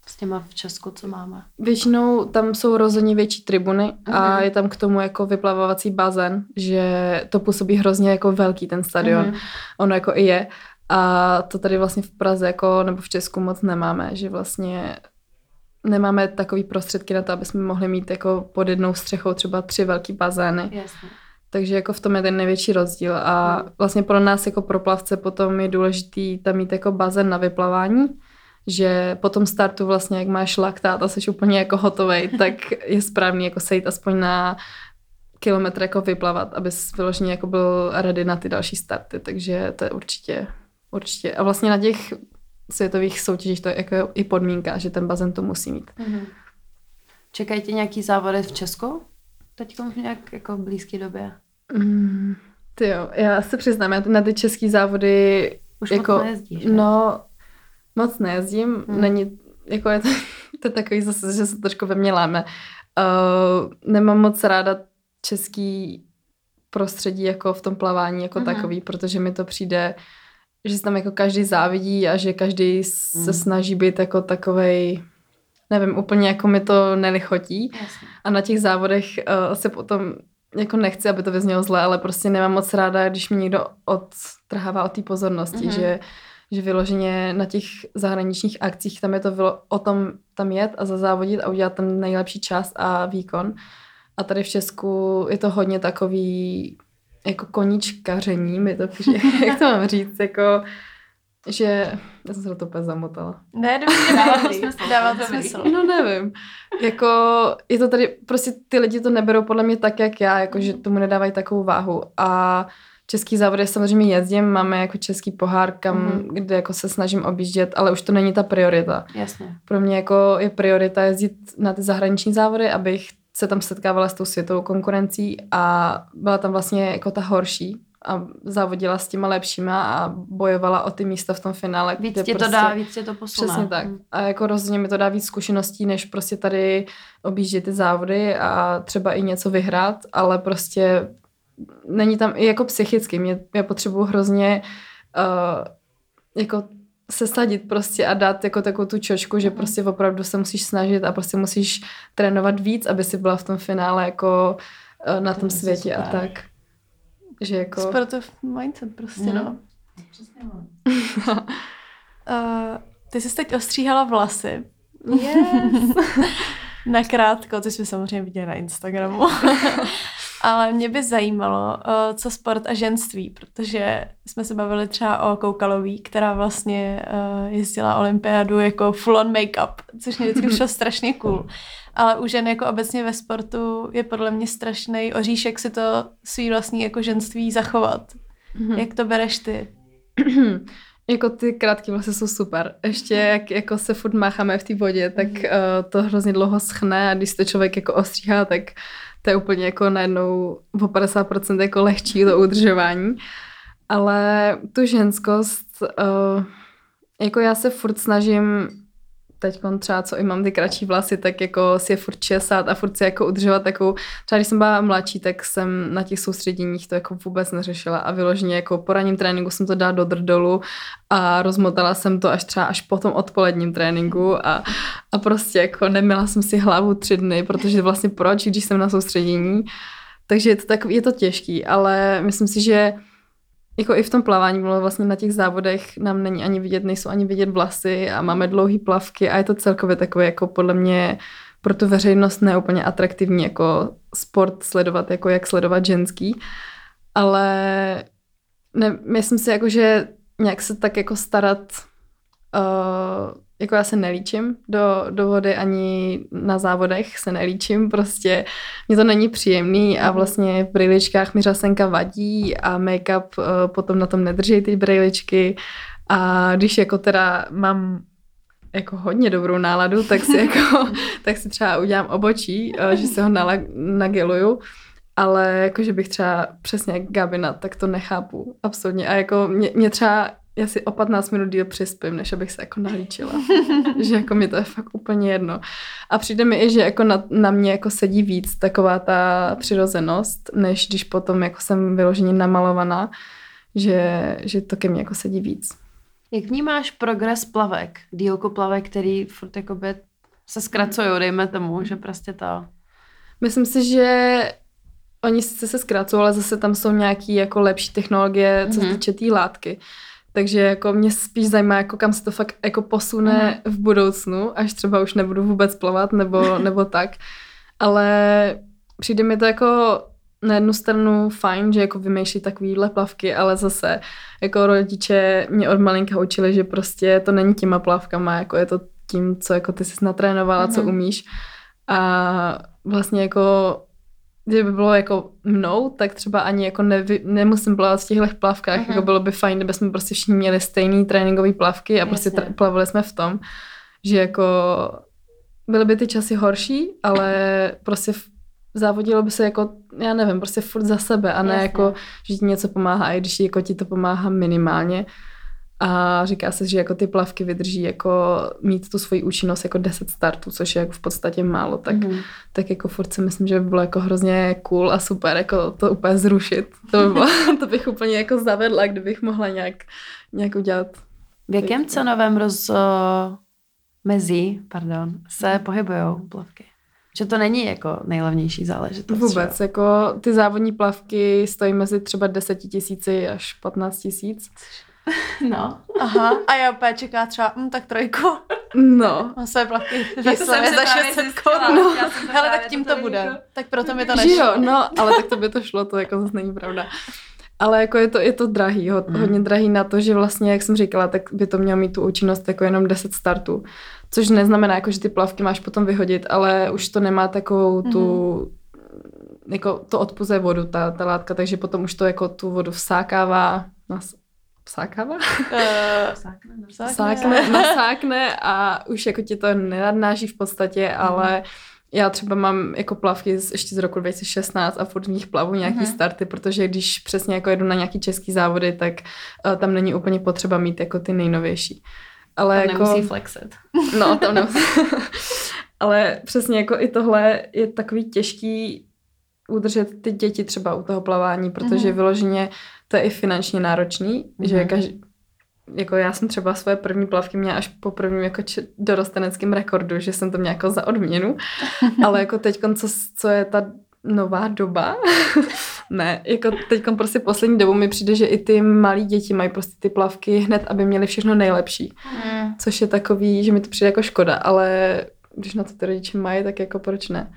s těma v Česku, co máme? Většinou tam jsou rozhodně větší tribuny mm-hmm. a je tam k tomu jako vyplavovací bazén, že to působí hrozně jako velký ten stadion. Mm-hmm. Ono jako i je. A to tady vlastně v Praze jako, nebo v Česku moc nemáme, že vlastně nemáme takový prostředky na to, aby jsme mohli mít jako pod jednou střechou třeba tři velký bazény. Jasně. Takže jako v tom je ten největší rozdíl a hmm. vlastně pro nás jako pro plavce potom je důležitý tam mít jako bazén na vyplavání, že po tom startu vlastně, jak máš laktát a jsi úplně jako hotovej, tak je správný jako sejít aspoň na kilometr jako vyplavat, aby vyloženě jako byl ready na ty další starty, takže to je určitě, určitě. A vlastně na těch světových soutěžích to je jako i podmínka, že ten bazén to musí mít. Mm-hmm. Čekají tě nějaký závody v Česku? Teď nějak jako v blízké době? Mm, ty jo, já se přiznám, já na ty české závody Už jako, moc nejezdíš, No, moc nejezdím, mm. není, jako je to, to je takový zase, že se trošku ve mně láme. Uh, nemám moc ráda český prostředí jako v tom plavání jako mm-hmm. takový, protože mi to přijde že se tam jako každý závidí a že každý se mm. snaží být jako takovej, nevím, úplně jako mi to nelichotí. Jasně. A na těch závodech uh, se potom jako nechci, aby to vyznělo zle, ale prostě nemám moc ráda, když mi někdo odtrhává od té pozornosti, mm-hmm. že, že vyloženě na těch zahraničních akcích tam je to vylo, o tom tam jet a zazávodit a udělat ten nejlepší čas a výkon. A tady v Česku je to hodně takový jako koníčkaření, mi to přijde, jak to mám říct, jako, že, já jsem se to úplně zamotala. Ne, dobře, dává to smysl. Dává to smysl. No nevím. Jako, je to tady, prostě ty lidi to neberou podle mě tak, jak já, jako, že tomu nedávají takovou váhu. A český závody samozřejmě jezdím, máme jako český pohár, kam, mm-hmm. kde jako se snažím objíždět, ale už to není ta priorita. Jasně. Pro mě jako je priorita jezdit na ty zahraniční závody, abych se tam setkávala s tou světovou konkurencí a byla tam vlastně jako ta horší a závodila s těma lepšíma a bojovala o ty místa v tom finále. Víc tě prostě, to dá, víc tě to posune. Přesně tak. Hmm. A jako rozhodně mi to dá víc zkušeností, než prostě tady objíždět ty závody a třeba i něco vyhrát, ale prostě není tam i jako psychicky. Mě, já potřebuji hrozně uh, jako se sadit prostě a dát jako takovou tu čočku, že prostě opravdu se musíš snažit a prostě musíš trénovat víc, aby si byla v tom finále jako uh, na to tom světě super. a tak. Že jako... Sportov mindset prostě, mm. no. Přesně no. uh, ty jsi teď ostříhala vlasy. Yes. Nakrátko, ty jsme samozřejmě viděli na Instagramu. Ale mě by zajímalo, uh, co sport a ženství, protože jsme se bavili třeba o Koukalový, která vlastně uh, jezdila olympiádu jako full on make-up, což mě vždycky přišlo strašně cool. Ale u žen jako obecně ve sportu je podle mě strašný oříšek si to svý vlastní jako ženství zachovat. Mm-hmm. Jak to bereš ty? Jako ty krátké vlasy jsou super. Ještě jak jako se furt mácháme v té vodě, tak uh, to hrozně dlouho schne a když to člověk jako ostříhá, tak to je úplně jako najednou o 50% jako lehčí to udržování. Ale tu ženskost, uh, jako já se furt snažím teď třeba, co i mám ty kratší vlasy, tak jako si je furt česat a furt si jako udržovat takovou, třeba když jsem byla mladší, tak jsem na těch soustředěních to jako vůbec neřešila a vyloženě jako po ranním tréninku jsem to dala do drdolu a rozmotala jsem to až třeba až po tom odpoledním tréninku a, a prostě jako nemila jsem si hlavu tři dny, protože vlastně proč, když jsem na soustředění, takže je to, tak, je to těžký, ale myslím si, že jako i v tom plavání bylo vlastně na těch závodech nám není ani vidět, nejsou ani vidět vlasy a máme dlouhé plavky a je to celkově takové jako podle mě pro tu veřejnost neúplně atraktivní jako sport sledovat, jako jak sledovat ženský. Ale ne, myslím si jako, že nějak se tak jako starat uh, jako já se nelíčím do, do vody, ani na závodech se nelíčím, prostě mě to není příjemný a vlastně v brýličkách mi řasenka vadí a make-up uh, potom na tom nedrží ty brýličky a když jako teda mám jako hodně dobrou náladu, tak si jako, tak si třeba udělám obočí, uh, že se ho nageluju, ale jako, že bych třeba přesně jak Gabina, tak to nechápu absolutně. A jako mě, mě třeba já si o 15 minut díl přispím, než abych se jako nalíčila. že jako mi to je fakt úplně jedno. A přijde mi i, že jako na, na mě jako sedí víc taková ta přirozenost, než když potom jako jsem vyloženě namalovaná, že, že to ke mně jako sedí víc. Jak vnímáš progres plavek, dílku plavek, který furt jakoby se zkracují, dejme tomu, že prostě to... Myslím si, že oni sice se zkracují, ale zase tam jsou nějaký jako lepší technologie, co se mm-hmm. týče té tý látky. Takže jako mě spíš zajímá, jako kam se to fakt jako posune mm. v budoucnu, až třeba už nebudu vůbec plavat nebo, nebo tak. Ale přijde mi to jako na jednu stranu fajn, že jako vymýšlí takovýhle plavky, ale zase jako rodiče mě od malinka učili, že prostě to není těma plavkama, jako je to tím, co jako ty jsi natrénovala, mm. co mhm. umíš. A vlastně jako kdyby bylo jako mnou, tak třeba ani jako nevy, nemusím plavat v těchto plavkách, uh-huh. jako bylo by fajn, kdyby jsme prostě všichni měli stejný tréninkový plavky a prostě tra- plavili jsme v tom, že jako byly by ty časy horší, ale prostě závodilo by se jako, já nevím, prostě furt za sebe a ne Jasně. jako, že ti něco pomáhá, i když jako ti to pomáhá minimálně. A říká se, že jako ty plavky vydrží jako mít tu svoji účinnost jako 10 startů, což je jako v podstatě málo, tak, mm. tak jako furt si myslím, že by bylo jako hrozně cool a super jako to úplně zrušit. To, by bylo, to bych úplně jako zavedla, kdybych mohla nějak, nějak udělat. V jakém cenovém roz, mezi pardon, se pohybují plavky? Že to není jako nejlevnější záležitost. Vůbec, že? jako ty závodní plavky stojí mezi třeba 10 tisíci až 15 tisíc. No. Aha. A já opět čeká třeba, hm, tak trojku. No. Mám své plavky ve Slavě za 600 korun. No. Hele, tak tím to bude. Jako... Tak proto mi to nešlo. Jo, no, ale tak to by to šlo, to jako zase není pravda. Ale jako je to, je to drahý, ho, mm. hodně drahý na to, že vlastně, jak jsem říkala, tak by to mělo mít tu účinnost jako jenom 10 startů. Což neznamená, jako, že ty plavky máš potom vyhodit, ale už to nemá takovou tu, mm. jako to odpuzuje vodu, ta, ta látka, takže potom už to jako tu vodu vsákává, Vsákává? Uh, sákne, sákne. nasákne a už jako ti to nenadnáží v podstatě, mm. ale já třeba mám jako plavky z, ještě z roku 2016 a furt v nich plavu nějaký mm. starty, protože když přesně jako jedu na nějaký český závody, tak uh, tam není úplně potřeba mít jako ty nejnovější. Ale tam jako, nemusí flexit. No, tam nemusí. ale přesně jako i tohle je takový těžký udržet ty děti třeba u toho plavání, protože mm. vyloženě to je i finančně náročný, mm-hmm. že každý, jako já jsem třeba svoje první plavky měla až po prvním jako č- dorosteneckém rekordu, že jsem to měla jako za odměnu, ale jako teď, co, co je ta nová doba, ne, jako teď prostě poslední dobu mi přijde, že i ty malí děti mají prostě ty plavky hned, aby měli všechno nejlepší, mm. což je takový, že mi to přijde jako škoda, ale když na to ty rodiče mají, tak jako proč ne?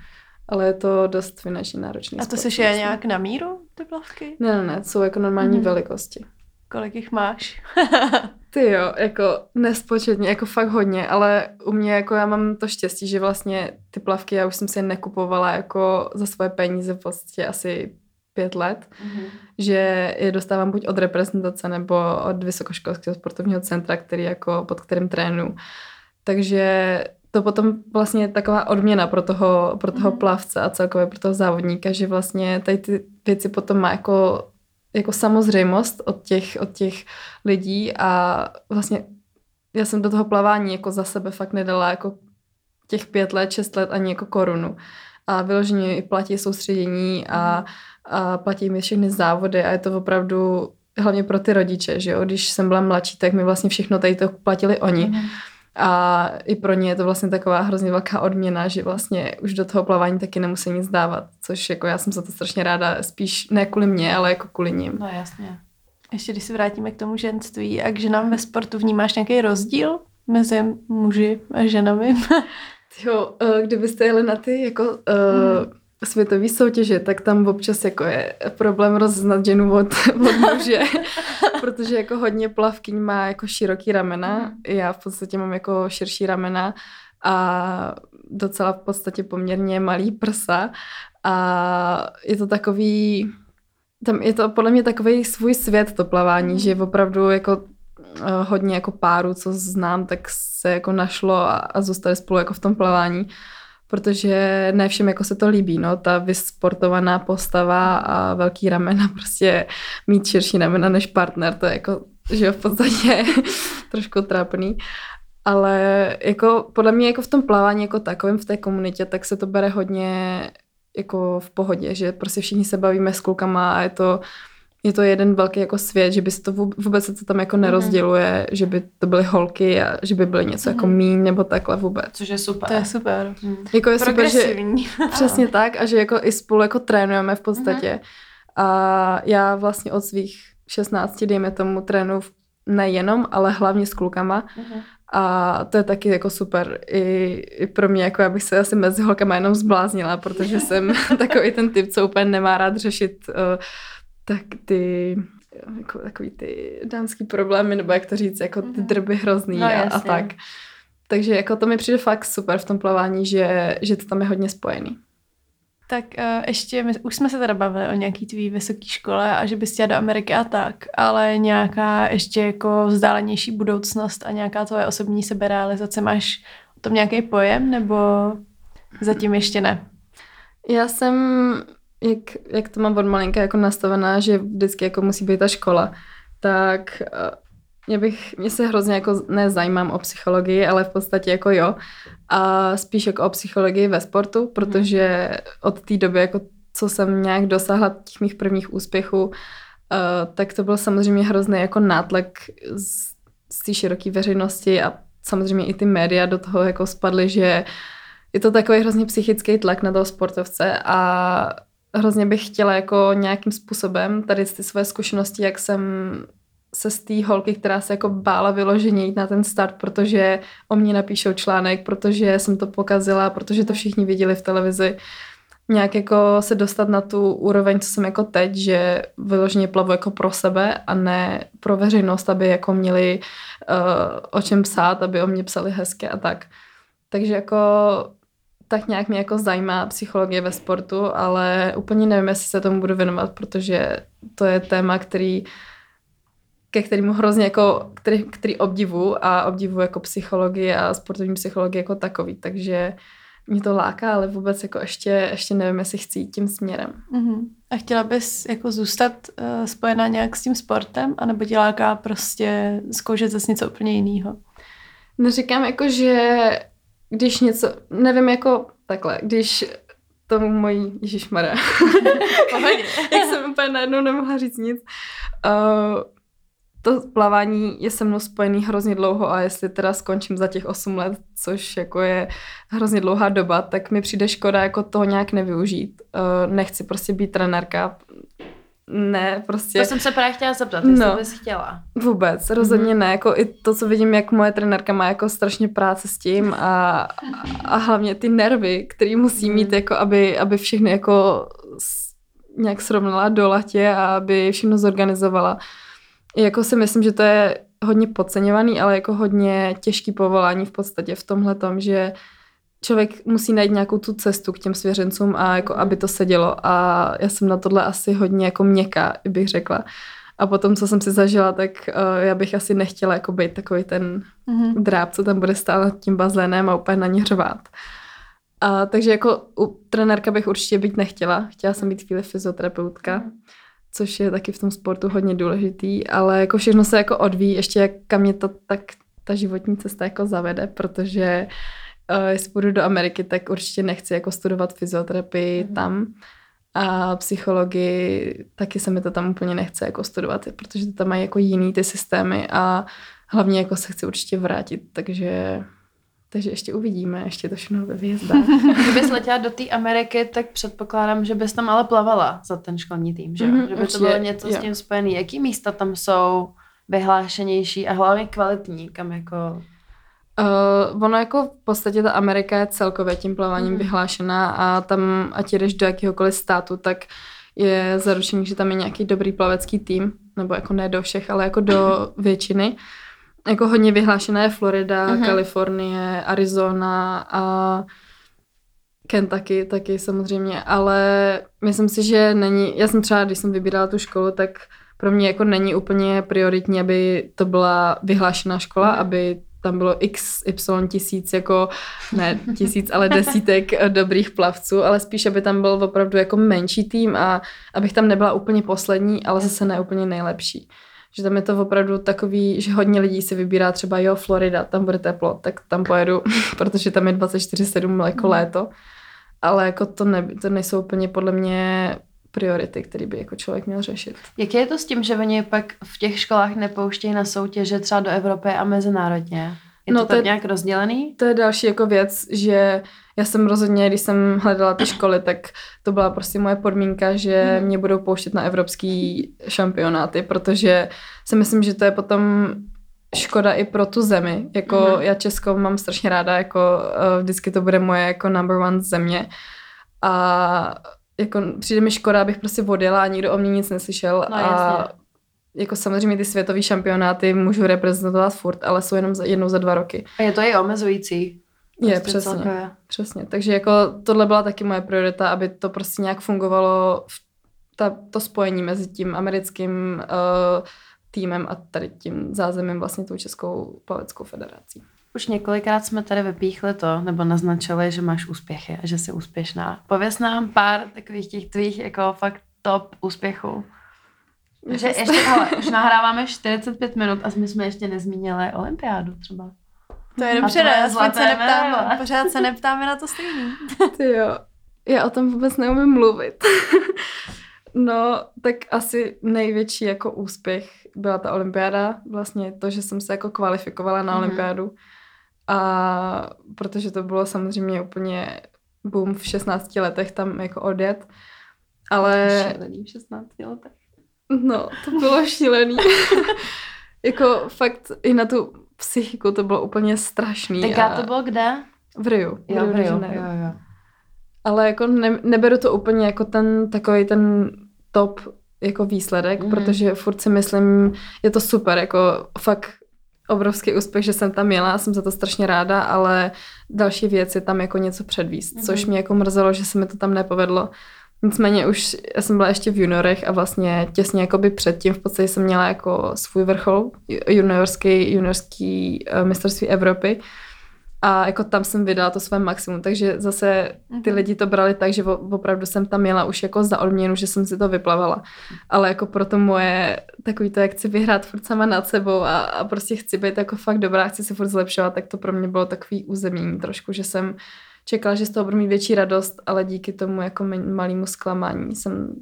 Ale je to dost finančně náročné. A to se je nějak na míru, ty plavky? Ne, ne, ne, jsou jako normální mm. velikosti. Kolik jich máš? Ty jo, jako nespočetně, jako fakt hodně, ale u mě jako já mám to štěstí, že vlastně ty plavky já už jsem si nekupovala jako za svoje peníze v podstatě asi pět let, mm-hmm. že je dostávám buď od reprezentace nebo od Vysokoškolského sportovního centra, který jako pod kterým trénu. Takže to potom vlastně je taková odměna pro toho, pro toho mm. plavce a celkově pro toho závodníka, že vlastně tady ty věci potom má jako, jako samozřejmost od těch, od těch lidí a vlastně já jsem do toho plavání jako za sebe fakt nedala jako těch pět let, šest let ani jako korunu. A vyloženě i platí soustředění a, a platí mi všechny závody a je to opravdu hlavně pro ty rodiče, že jo, když jsem byla mladší, tak mi vlastně všechno tady to platili oni. Mm. A i pro ně je to vlastně taková hrozně velká odměna, že vlastně už do toho plavání taky nemusí nic dávat, což jako já jsem za to strašně ráda, spíš ne kvůli mě, ale jako kvůli ním. No jasně. Ještě když se vrátíme k tomu ženství a k ženám ve sportu, vnímáš nějaký rozdíl mezi muži a ženami? jo, eh, kdybyste jeli na ty jako uh, hmm. Světové soutěže, tak tam občas jako je problém rozeznat ženu od, od muže, protože jako hodně plavkyň má jako široký ramena, já v podstatě mám jako širší ramena a docela v podstatě poměrně malý prsa. A je to takový, tam je to podle mě takový svůj svět to plavání, že opravdu jako eh, hodně jako párů, co znám, tak se jako našlo a, a zůstali spolu jako v tom plavání protože ne všem jako se to líbí, no, ta vysportovaná postava a velký ramena, prostě mít širší ramena než partner, to je jako, že v podstatě trošku trápný. Ale jako podle mě jako v tom plavání jako takovém v té komunitě, tak se to bere hodně jako v pohodě, že prostě všichni se bavíme s klukama a je to je to jeden velký jako svět, že by se to vůbec se to tam jako mhm. nerozděluje, mm. že by to byly holky a že by byly něco mm. jako mhm. míň nebo takhle vůbec. Což je super. To je super. Mm. Jako je super, že přesně tak a že jako i spolu jako trénujeme v podstatě. Mm. A já vlastně od svých 16, dejme tomu, trénu nejenom, ale hlavně s klukama. Mm. A to je taky jako super i, i pro mě, jako abych se asi mezi holkama jenom zbláznila, protože jsem takový ten typ, co úplně nemá rád řešit uh, tak ty jako takový ty dánský problémy, nebo jak to říct, jako ty mhm. drby hrozný no, a, a tak. Takže jako to mi přijde fakt super v tom plavání, že, že to tam je hodně spojený. Tak uh, ještě, my, už jsme se teda bavili o nějaký tvý vysoké škole a že bys chtěla do Ameriky a tak, ale nějaká ještě jako vzdálenější budoucnost a nějaká tvoje osobní seberealizace, máš o tom nějaký pojem nebo zatím ještě ne? Já jsem jak, jak to mám od malinka jako nastavená, že vždycky jako musí být ta škola, tak eh, mě bych, mě se hrozně jako nezajímám o psychologii, ale v podstatě jako jo. A spíš jako o psychologii ve sportu, protože od té doby, jako co jsem nějak dosáhla těch mých prvních úspěchů, uh, tak to byl samozřejmě hrozný jako nátlak z, z té široké veřejnosti a samozřejmě i ty média do toho jako spadly, že je to takový hrozně psychický tlak na toho sportovce a hrozně bych chtěla jako nějakým způsobem tady ty své zkušenosti, jak jsem se z té holky, která se jako bála vyloženě jít na ten start, protože o mě napíšou článek, protože jsem to pokazila, protože to všichni viděli v televizi, nějak jako se dostat na tu úroveň, co jsem jako teď, že vyloženě plavu jako pro sebe a ne pro veřejnost, aby jako měli uh, o čem psát, aby o mě psali hezky a tak. Takže jako tak nějak mě jako zajímá psychologie ve sportu, ale úplně nevím, jestli se tomu budu věnovat, protože to je téma, který ke kterému hrozně jako, který, který obdivu a obdivu jako psychologii a sportovní psychologii jako takový, takže mě to láká, ale vůbec jako ještě, ještě nevím, jestli chci jít tím směrem. Uh-huh. A chtěla bys jako zůstat uh, spojená nějak s tím sportem, anebo tě láká prostě zkoušet zase něco úplně jiného? Neříkám jako, že když něco, nevím, jako takhle, když tomu mojí, ježišmarja, jak jsem úplně najednou nemohla říct nic, uh, to plavání je se mnou spojený hrozně dlouho a jestli teda skončím za těch 8 let, což jako je hrozně dlouhá doba, tak mi přijde škoda jako toho nějak nevyužít. Uh, nechci prostě být trenérka, ne, prostě. To jsem se právě chtěla zeptat, jestli no, bys chtěla. Vůbec, rozhodně mm-hmm. ne. Jako i to, co vidím, jak moje trenérka má jako strašně práce s tím a, a hlavně ty nervy, který musí mít, mm. jako aby, aby všechny jako nějak srovnala do latě a aby všechno zorganizovala. Jako si myslím, že to je hodně podceňovaný, ale jako hodně těžký povolání v podstatě v tomhle tom, že člověk musí najít nějakou tu cestu k těm svěřencům a jako aby to sedělo a já jsem na tohle asi hodně jako měkká, bych řekla. A potom, co jsem si zažila, tak uh, já bych asi nechtěla jako být takový ten mm-hmm. dráb, co tam bude stát nad tím bazénem a úplně na ně řvát. A, takže jako u trenérka bych určitě být nechtěla. Chtěla jsem být chvíli fyzioterapeutka, mm. což je taky v tom sportu hodně důležitý, ale jako všechno se jako odvíjí, ještě jak kam mě to tak ta životní cesta jako zavede, protože uh, uh, jestli půjdu do Ameriky, tak určitě nechci jako studovat fyzioterapii mm. tam a psychologii, taky se mi to tam úplně nechce jako studovat, protože to tam mají jako jiný ty systémy a hlavně jako se chci určitě vrátit, takže takže ještě uvidíme, ještě to všechno ve výjezdách. Kdybys letěla do té Ameriky, tak předpokládám, že bys tam ale plavala za ten školní tým, že, mm-hmm, že by určitě, to bylo něco jo. s tím spojené. Jaký místa tam jsou vyhlášenější a hlavně kvalitní, kam jako Uh, ono jako v podstatě ta Amerika je celkově tím plaváním mm. vyhlášená a tam, ať jdeš do jakéhokoliv státu, tak je zaručený, že tam je nějaký dobrý plavecký tým, nebo jako ne do všech, ale jako do většiny. Jako hodně vyhlášená je Florida, mm-hmm. Kalifornie, Arizona a Kentucky taky samozřejmě, ale myslím si, že není, já jsem třeba, když jsem vybírala tu školu, tak pro mě jako není úplně prioritní, aby to byla vyhlášená škola, mm. aby tam bylo x, y tisíc, jako ne tisíc, ale desítek dobrých plavců, ale spíš, aby tam byl opravdu jako menší tým a abych tam nebyla úplně poslední, ale zase ne úplně nejlepší. Že tam je to opravdu takový, že hodně lidí si vybírá třeba jo, Florida, tam bude teplo, tak tam pojedu, protože tam je 24-7 jako mm. léto. Ale jako to, ne, to nejsou úplně podle mě priority, které by jako člověk měl řešit. Jak je to s tím, že oni pak v těch školách nepouštějí na soutěže třeba do Evropy a mezinárodně? Je no to, to tak nějak rozdělený? To je další jako věc, že já jsem rozhodně, když jsem hledala ty školy, tak to byla prostě moje podmínka, že mě budou pouštět na evropský šampionáty, protože si myslím, že to je potom škoda i pro tu zemi. Jako mm-hmm. já Česko mám strašně ráda, jako uh, vždycky to bude moje jako number one země. A jako přijde mi škoda, abych prostě odjela a nikdo o mě nic neslyšel. No, a jasně. jako samozřejmě ty světové šampionáty můžu reprezentovat furt, ale jsou jenom za, jednou za dva roky. A je to i omezující. Je, prostě přesně. Celkově. Přesně. Takže jako tohle byla taky moje priorita, aby to prostě nějak fungovalo v ta, to spojení mezi tím americkým uh, týmem a tady tím zázemím vlastně tou Českou plaveckou federací. Už několikrát jsme tady vypíchli to, nebo naznačili, že máš úspěchy a že jsi úspěšná. Pověz nám pár takových těch tvých jako fakt top úspěchů. Takže ještě, hele, už nahráváme 45 minut a my jsme ještě nezmínili olympiádu třeba. To je dobře, já se neptám, pořád se neptáme na to stejný. Ty jo, já o tom vůbec neumím mluvit. no, tak asi největší jako úspěch byla ta olympiáda, vlastně to, že jsem se jako kvalifikovala na mm-hmm. olympiádu a protože to bylo samozřejmě úplně boom v 16 letech tam jako odjet. Ale... Šílený v 16 letech. No, to bylo šílený. jako fakt i na tu psychiku to bylo úplně strašný. Tak a to bylo kde? V Riu. Jo, v Riu. Jo, jo. Ale jako ne, neberu to úplně jako ten takový ten top jako výsledek, mm. protože furt si myslím, je to super, jako fakt obrovský úspěch, že jsem tam jela, jsem za to strašně ráda, ale další věc je tam jako něco předvíst, mm-hmm. což mě jako mrzelo, že se mi to tam nepovedlo. Nicméně už já jsem byla ještě v juniorech a vlastně těsně jakoby předtím v podstatě jsem měla jako svůj vrchol juniorský, juniorský uh, mistrovství Evropy a jako tam jsem vydala to své maximum, takže zase ty mhm. lidi to brali tak, že opravdu jsem tam měla už jako za odměnu, že jsem si to vyplavala. Ale jako pro to moje takový to, jak chci vyhrát furt sama nad sebou a, a prostě chci být jako fakt dobrá, chci se furt zlepšovat, tak to pro mě bylo takový území trošku, že jsem čekala, že z toho budu mít větší radost, ale díky tomu jako malému zklamání jsem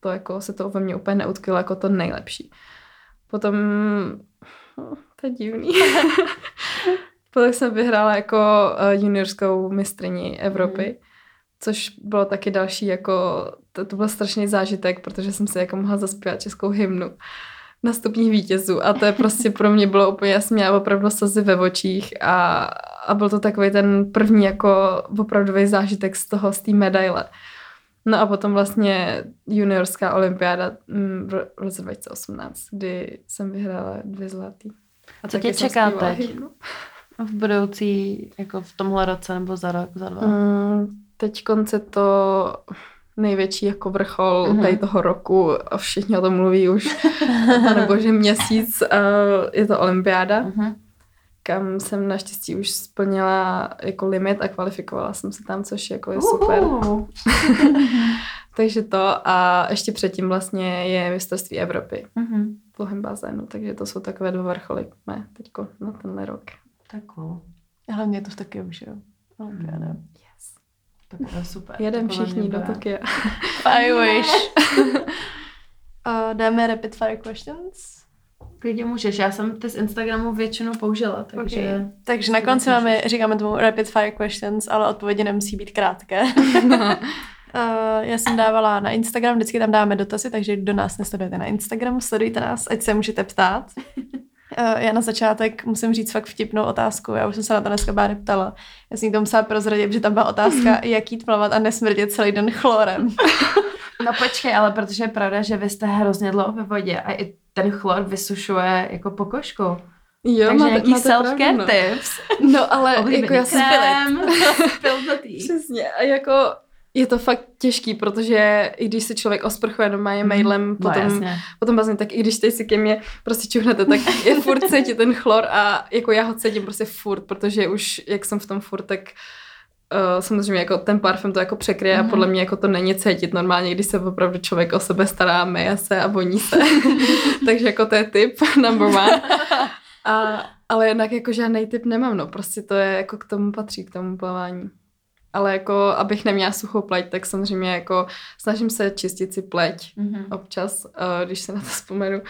to jako se to ve mně úplně neutkilo jako to nejlepší. Potom, oh, to je divný. Potom jsem vyhrála jako uh, juniorskou mistrní Evropy, mm. což bylo taky další jako, to, to byl strašný zážitek, protože jsem si jako mohla zaspívat českou hymnu na stupních vítězů a to je prostě pro mě bylo úplně, já jsem měla opravdu slzy ve očích a, a byl to takový ten první jako opravdový zážitek z toho, z té medaile. No a potom vlastně juniorská olympiáda mm, v roce 2018, kdy jsem vyhrála dvě zlatý. A co tě čeká teď? Hymnu v budoucí, jako v tomhle roce nebo za rok, za dva? Mm, teď konce to největší jako vrchol mm-hmm. tady toho roku a všichni o tom mluví už, nebo že měsíc uh, je to olympiáda, mm-hmm. kam jsem naštěstí už splnila jako limit a kvalifikovala jsem se tam, což jako je super. takže to a ještě předtím vlastně je mistrovství Evropy mm-hmm. v dlouhém bazénu, takže to jsou takové dva vrcholy mé teďko na tenhle rok. Tak cool. A hlavně je to v Tokiu, že jo? Olympiáda. Mm. Yes. Tak to je super. Jedem všichni do Tokia. I wish. uh, dáme rapid fire questions? Klidně můžeš, já jsem ty z Instagramu většinou použila, takže... Okay. Takže na konci máme, říkáme tomu rapid fire questions, ale odpovědi nemusí být krátké. uh, já jsem dávala na Instagram, vždycky tam dáme dotazy, takže do nás nesledujete na Instagramu, sledujte nás, ať se můžete ptát. Uh, já na začátek musím říct fakt vtipnou otázku, já už jsem se na to dneska Báry ptala. Já jsem jí to musela prozradit, že tam byla otázka, jak jít plavat a nesmrdět celý den chlorem. No počkej, ale protože je pravda, že vy jste hrozně dlouho ve vodě a i ten chlor vysušuje jako pokožku. Jo, Takže máte, nějaký máte self-care pravdu, no. tips. No ale jako já jsem krém. Přesně. A jako je to fakt těžký, protože i když se člověk osprchuje normálně mailem, No potom, jasně. potom bazén, tak i když teď si ke mně prostě čuhnete, tak je furt cítit ten chlor a jako já ho cítím prostě furt, protože už jak jsem v tom furt, tak Uh, samozřejmě jako ten parfém to jako překryje Mhm. a podle mě jako to není cítit normálně, když se opravdu člověk o sebe stará, myje se a voní se. Takže jako to je tip number one. A, ale jinak jako žádný tip nemám, no prostě to je jako k tomu patří, k tomu plavání. Ale jako, abych neměla suchou pleť, tak samozřejmě jako snažím se čistit si pleť Mhm. občas, uh, když se na to vzpomenu.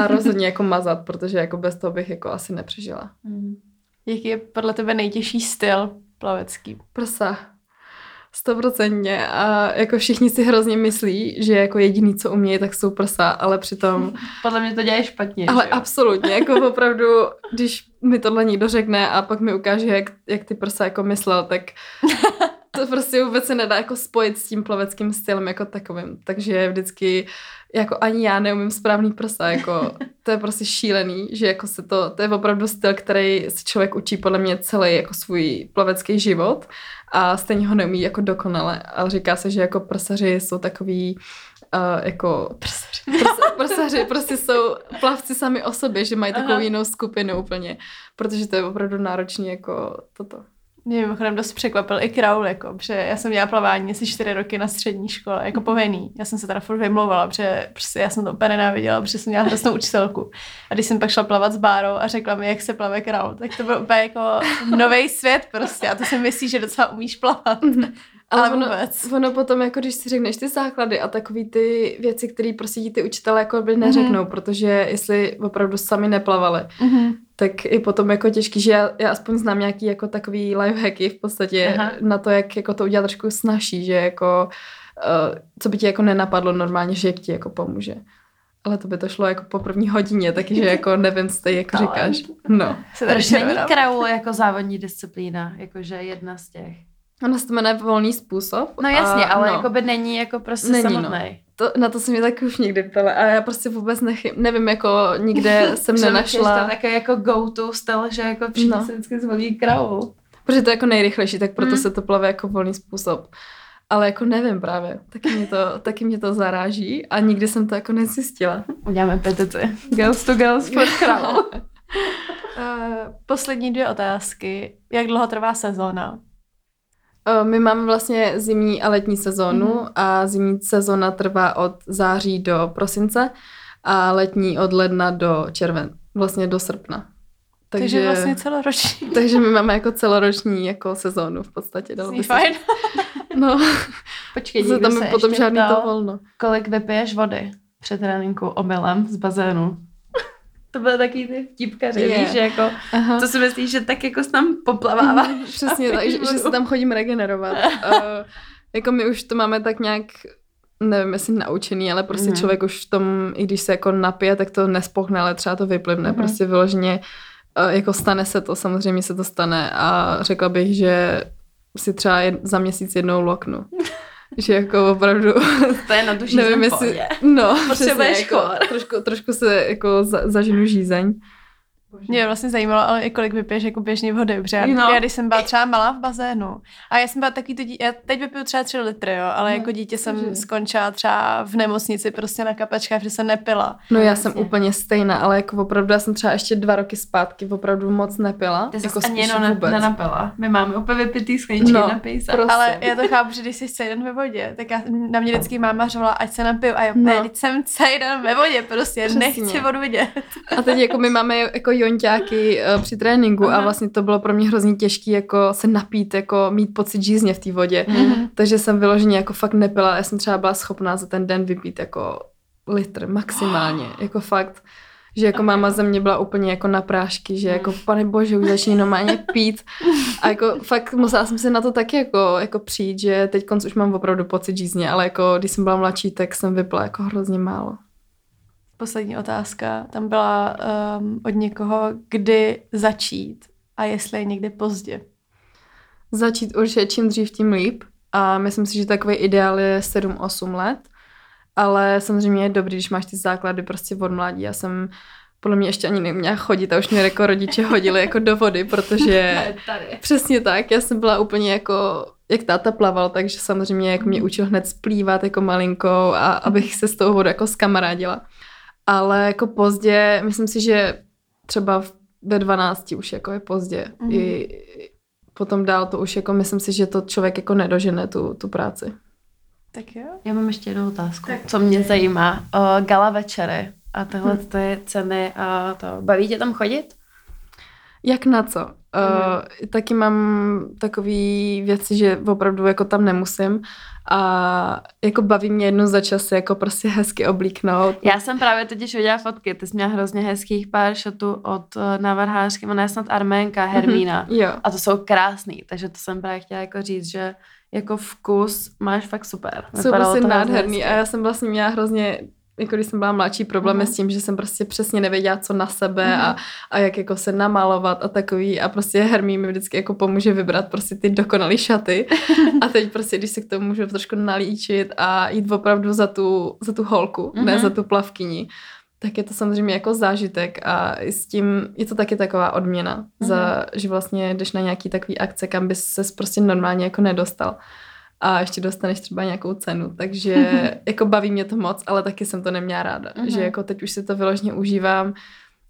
A rozhodně jako mazat, protože jako bez toho bych jako asi nepřežila. Mhm. Jaký je podle tebe nejtěžší styl plavecký? Prsa. Stoprocentně. A jako všichni si hrozně myslí, že jako jediný, co umějí, tak jsou prsa, ale přitom Podle mě to dělají špatně, Ale absolutně, jako opravdu, když mi tohle někdo řekne a pak mi ukáže, jak, jak ty prsa jako myslel, tak to prostě vůbec se nedá jako spojit s tím plaveckým stylem jako takovým. Takže vždycky, jako ani já neumím správný prsa, jako to je prostě šílený, že jako se to, to je opravdu styl, který se člověk učí podle mě celý jako svůj plavecký život a stejně ho neumí jako dokonale. Ale říká se, že jako prsaři jsou takový uh, jako prsaři. Prsa, prsaři prostě jsou plavci sami o sobě, že mají takovou Aha. jinou skupinu úplně, protože to je opravdu náročný jako toto. Mě mimochodem dost překvapil i kraul, jako, protože já jsem dělala plavání asi čtyři roky na střední škole, jako povinný. Já jsem se teda furt vymlouvala, protože prostě já jsem to úplně nenáviděla, protože jsem měla hroznou učitelku. A když jsem pak šla plavat s Bárou a řekla mi, jak se plave kraul, tak to byl úplně jako nový svět prostě. A to si myslíš, že docela umíš plavat. Ale ono, vůbec. ono potom, jako když si řekneš ty základy a takový ty věci, které prostě ti ty učitelé jako by neřeknou, Mhm. protože jestli opravdu sami neplavali, Mm-hmm. Tak i potom jako těžký, že já, já aspoň znám nějaký jako takový lifehacky v podstatě Aha. na to, jak jako to udělat trošku snažší, že jako uh, co by ti jako nenapadlo normálně, že jak ti jako pomůže. Ale to by to šlo jako po první hodině, takže jako nevím, co tady jako Talent. říkáš. No. Proč není červená. kraul jako závodní disciplína, jakože jedna z těch? Ono se to jmenuje volný způsob. No jasně, a, ale no. jako by není jako prostě Není, no. To, na to se mě taky už někdy ptala a já prostě vůbec nechy, nevím, jako nikde jsem nenašla, To takový jako go-to styl, že jako všichni No. se vždycky zvolí kraul. protože to je jako nejrychlejší, tak proto Mm. se to plave jako volný způsob. Ale jako nevím právě, taky mě to, taky mě to zaráží a nikdy jsem to jako nezjistila. Uděláme petici. Girls to girls for kraul. Uh, poslední dvě otázky. Jak dlouho trvá sezóna? My máme vlastně zimní a letní sezónu Mhm. a zimní sezóna trvá od září do prosince a letní od ledna do červen, vlastně do srpna. Takže, Takže, vlastně celoroční. takže my máme jako celoroční jako sezónu v podstatě. Dalo by fajn. No, Počkej, se tam se potom žádný ptal, to volno. kolik vypiješ vody před tréninku omylem z bazénu. To byly taky ty vtipkaři, Je. víš, že jako, Aha. to si myslíš, že tak jako se tam poplavává. Mhm, Přesně tak, že, že se tam chodím regenerovat. Uh, jako my už to máme tak nějak, nevím, jestli naučený, ale prostě Mhm. člověk už v tom, i když se jako napije, tak to nespochne, ale třeba to vyplivne. Mhm. Prostě vyloženě, uh, jako stane se to, samozřejmě se to stane a řekla bych, že si třeba jed, za měsíc jednou loknu. že jako opravdu, To je na žízeň nevím jestli, no, Potřebuješ přesně, jako, trošku, trošku se jako za, zažinu žízeň. Mě vlastně zajímalo, ale i kolik vypiješ jako běžně vody, protože já, No. já, když jsem byla třeba malá v bazénu a já jsem byla takový to dítě, já teď vypiju třeba 3 litry, jo, ale No, jako dítě jsem takže- skončila třeba v nemocnici prostě na kapečkách, protože jsem nepila. No já Jasně. jsem úplně stejná, ale jako opravdu já jsem třeba ještě dva roky zpátky opravdu moc nepila. Ty jako ani jenom ne, vůbec. nenapila. My máme úplně vypitý skleničky, No, no, se. prostě. Ale já to chápu, že když jsi celý den ve vodě, tak já, na mě vždycky máma řvala, ať se napiju a já No. no. teď jsem celý den ve vodě, prostě Přesně. nechci vodu vidět. A teď jako my máme jako jonťáky uh, při tréninku Aha. a Aha. vlastně to bylo pro mě hrozně těžké jako se napít, jako mít pocit žízně v té vodě. Mhm. Takže jsem vyloženě jako fakt nepila. Já jsem třeba byla schopná za ten den vypít jako litr maximálně. Jako fakt, že jako máma ze mě byla úplně jako na prášky, že jako pane bože, už začni normálně pít. A jako fakt musela jsem si na to taky jako, jako přijít, že teď už mám opravdu pocit žízně, ale jako když jsem byla mladší, tak jsem vypila jako hrozně málo. Poslední otázka. Tam byla um, od někoho, kdy začít a jestli je někdy pozdě. Začít určitě čím dřív, tím líp. A myslím si, že takový ideál je 7-8 let. Ale samozřejmě je dobrý, když máš ty základy prostě od mládí. Já jsem podle mě ještě ani neměla chodit a už mě jako rodiče hodili jako do vody, protože přesně tak, já jsem byla úplně jako, jak táta plaval, takže samozřejmě jako mě učil hned splývat jako malinkou a abych se s tou vodou jako skamarádila. Ale jako pozdě, myslím si, že třeba ve 12 už jako je pozdě. Mm. I, potom dál to už jako myslím si, že to člověk jako nedožene tu, tu práci. Tak jo. Já mám ještě jednu otázku, tak. co mě zajímá. O, gala večery a tohle hmm. ty ceny a to. Baví tě tam chodit? Jak na co? Uh, taky mám takový věci, že opravdu jako tam nemusím a jako baví mě jednu za čas jako prostě hezky oblíknout. Já jsem právě totiž viděla fotky, ty jsi měla hrozně hezkých pár šatů od uh, návrhářky, ona je snad Arménka, Hermína. Mm-hmm, jo. A to jsou krásný, takže to jsem právě chtěla jako říct, že jako vkus máš fakt super. Jsou prostě nádherný a já jsem vlastně měla hrozně jako když jsem byla mladší, problémy mm. s tím, že jsem prostě přesně nevěděla, co na sebe mm. a, a jak jako se namalovat a takový a prostě Hermí mi vždycky jako pomůže vybrat prostě ty dokonalé šaty a teď prostě, když se k tomu můžu trošku nalíčit a jít opravdu za tu, za tu holku, mm. ne za tu plavkyni, tak je to samozřejmě jako zážitek a s tím je to taky taková odměna, mm. za, že vlastně jdeš na nějaký takový akce, kam bys se prostě normálně jako nedostal a ještě dostaneš třeba nějakou cenu, takže jako baví mě to moc, ale taky jsem to neměla ráda, uh-huh. že jako teď už si to vyložně užívám,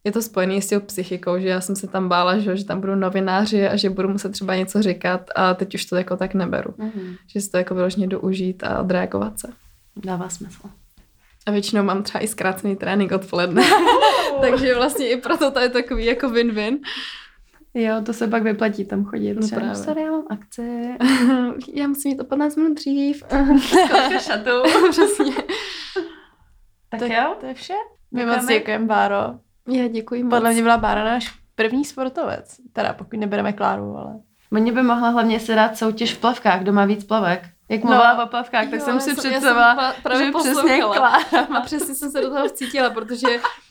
je to spojený s tou psychikou, že já jsem se tam bála, že, že tam budou novináři a že budu muset třeba něco říkat a teď už to jako tak neberu. Uh-huh. Že si to jako vyložně doužít a odreagovat se. Dává smysl. A většinou mám třeba i zkrácený trénink odpoledne. Takže vlastně i proto to je takový jako win-win. Jo, to se pak vyplatí tam chodit. No právě. Sorry, já mám akci. já musím jít o 15 minut dřív. Zkouška šatu. Přesně. Tak, tak jo? To je vše. My moc děkujeme, Báro. Já děkuji moc. Podle mě byla Bára náš první sportovec. Teda pokud nebereme Kláru, ale... Oni by mohla hlavně se dát soutěž v plavkách, kdo má víc plavek. Jak mluvila no, o plavkách, tak jo, jsem si představila, že přesně Klára. A přesně jsem se do toho vcítila, protože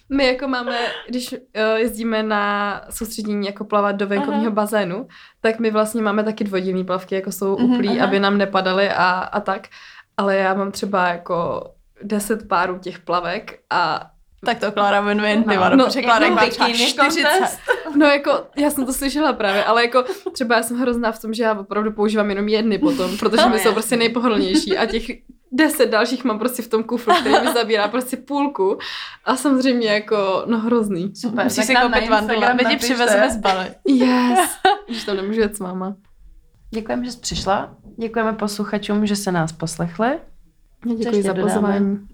my jako máme, když uh, jezdíme na soustředění jako plavat do venkovního aha. bazénu, tak my vlastně máme taky dvojdivní plavky, jako jsou mhm, uplí, aha. aby nám nepadaly a, a tak. Ale já mám třeba jako deset párů těch plavek a tak to Klára win-win, ty no, no, Klára má třeba 40. No jako, já jsem to slyšela právě, ale jako třeba já jsem hrozná v tom, že já opravdu používám jenom jedny potom, protože mi jsou prostě nejpohodlnější a těch deset dalších mám prostě v tom kufru, který mi zabírá prostě půlku a samozřejmě jako, no hrozný. Super, Musíš si koupit vandu, my ti přivezeme z Bali. Yes, když to nemůžu jet s máma. Děkujeme, že jsi přišla. Děkujeme posluchačům, že se nás poslechli. Děkuji za pozvání.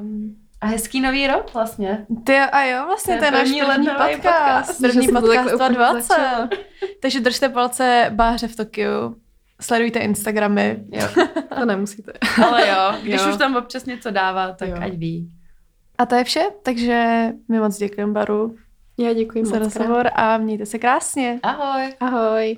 Um, a hezký nový rok vlastně. Ty a jo, vlastně to je, náš první podcast. podcast. První podcast 2020. Takže držte palce Báře v Tokiu. Sledujte Instagramy. Jo. to nemusíte. Ale jo, když jo. už tam občas něco dává, tak jo. ať ví. A to je vše, takže my moc děkujeme Baru. Já děkuji za rozhovor a mějte se krásně. Ahoj. Ahoj.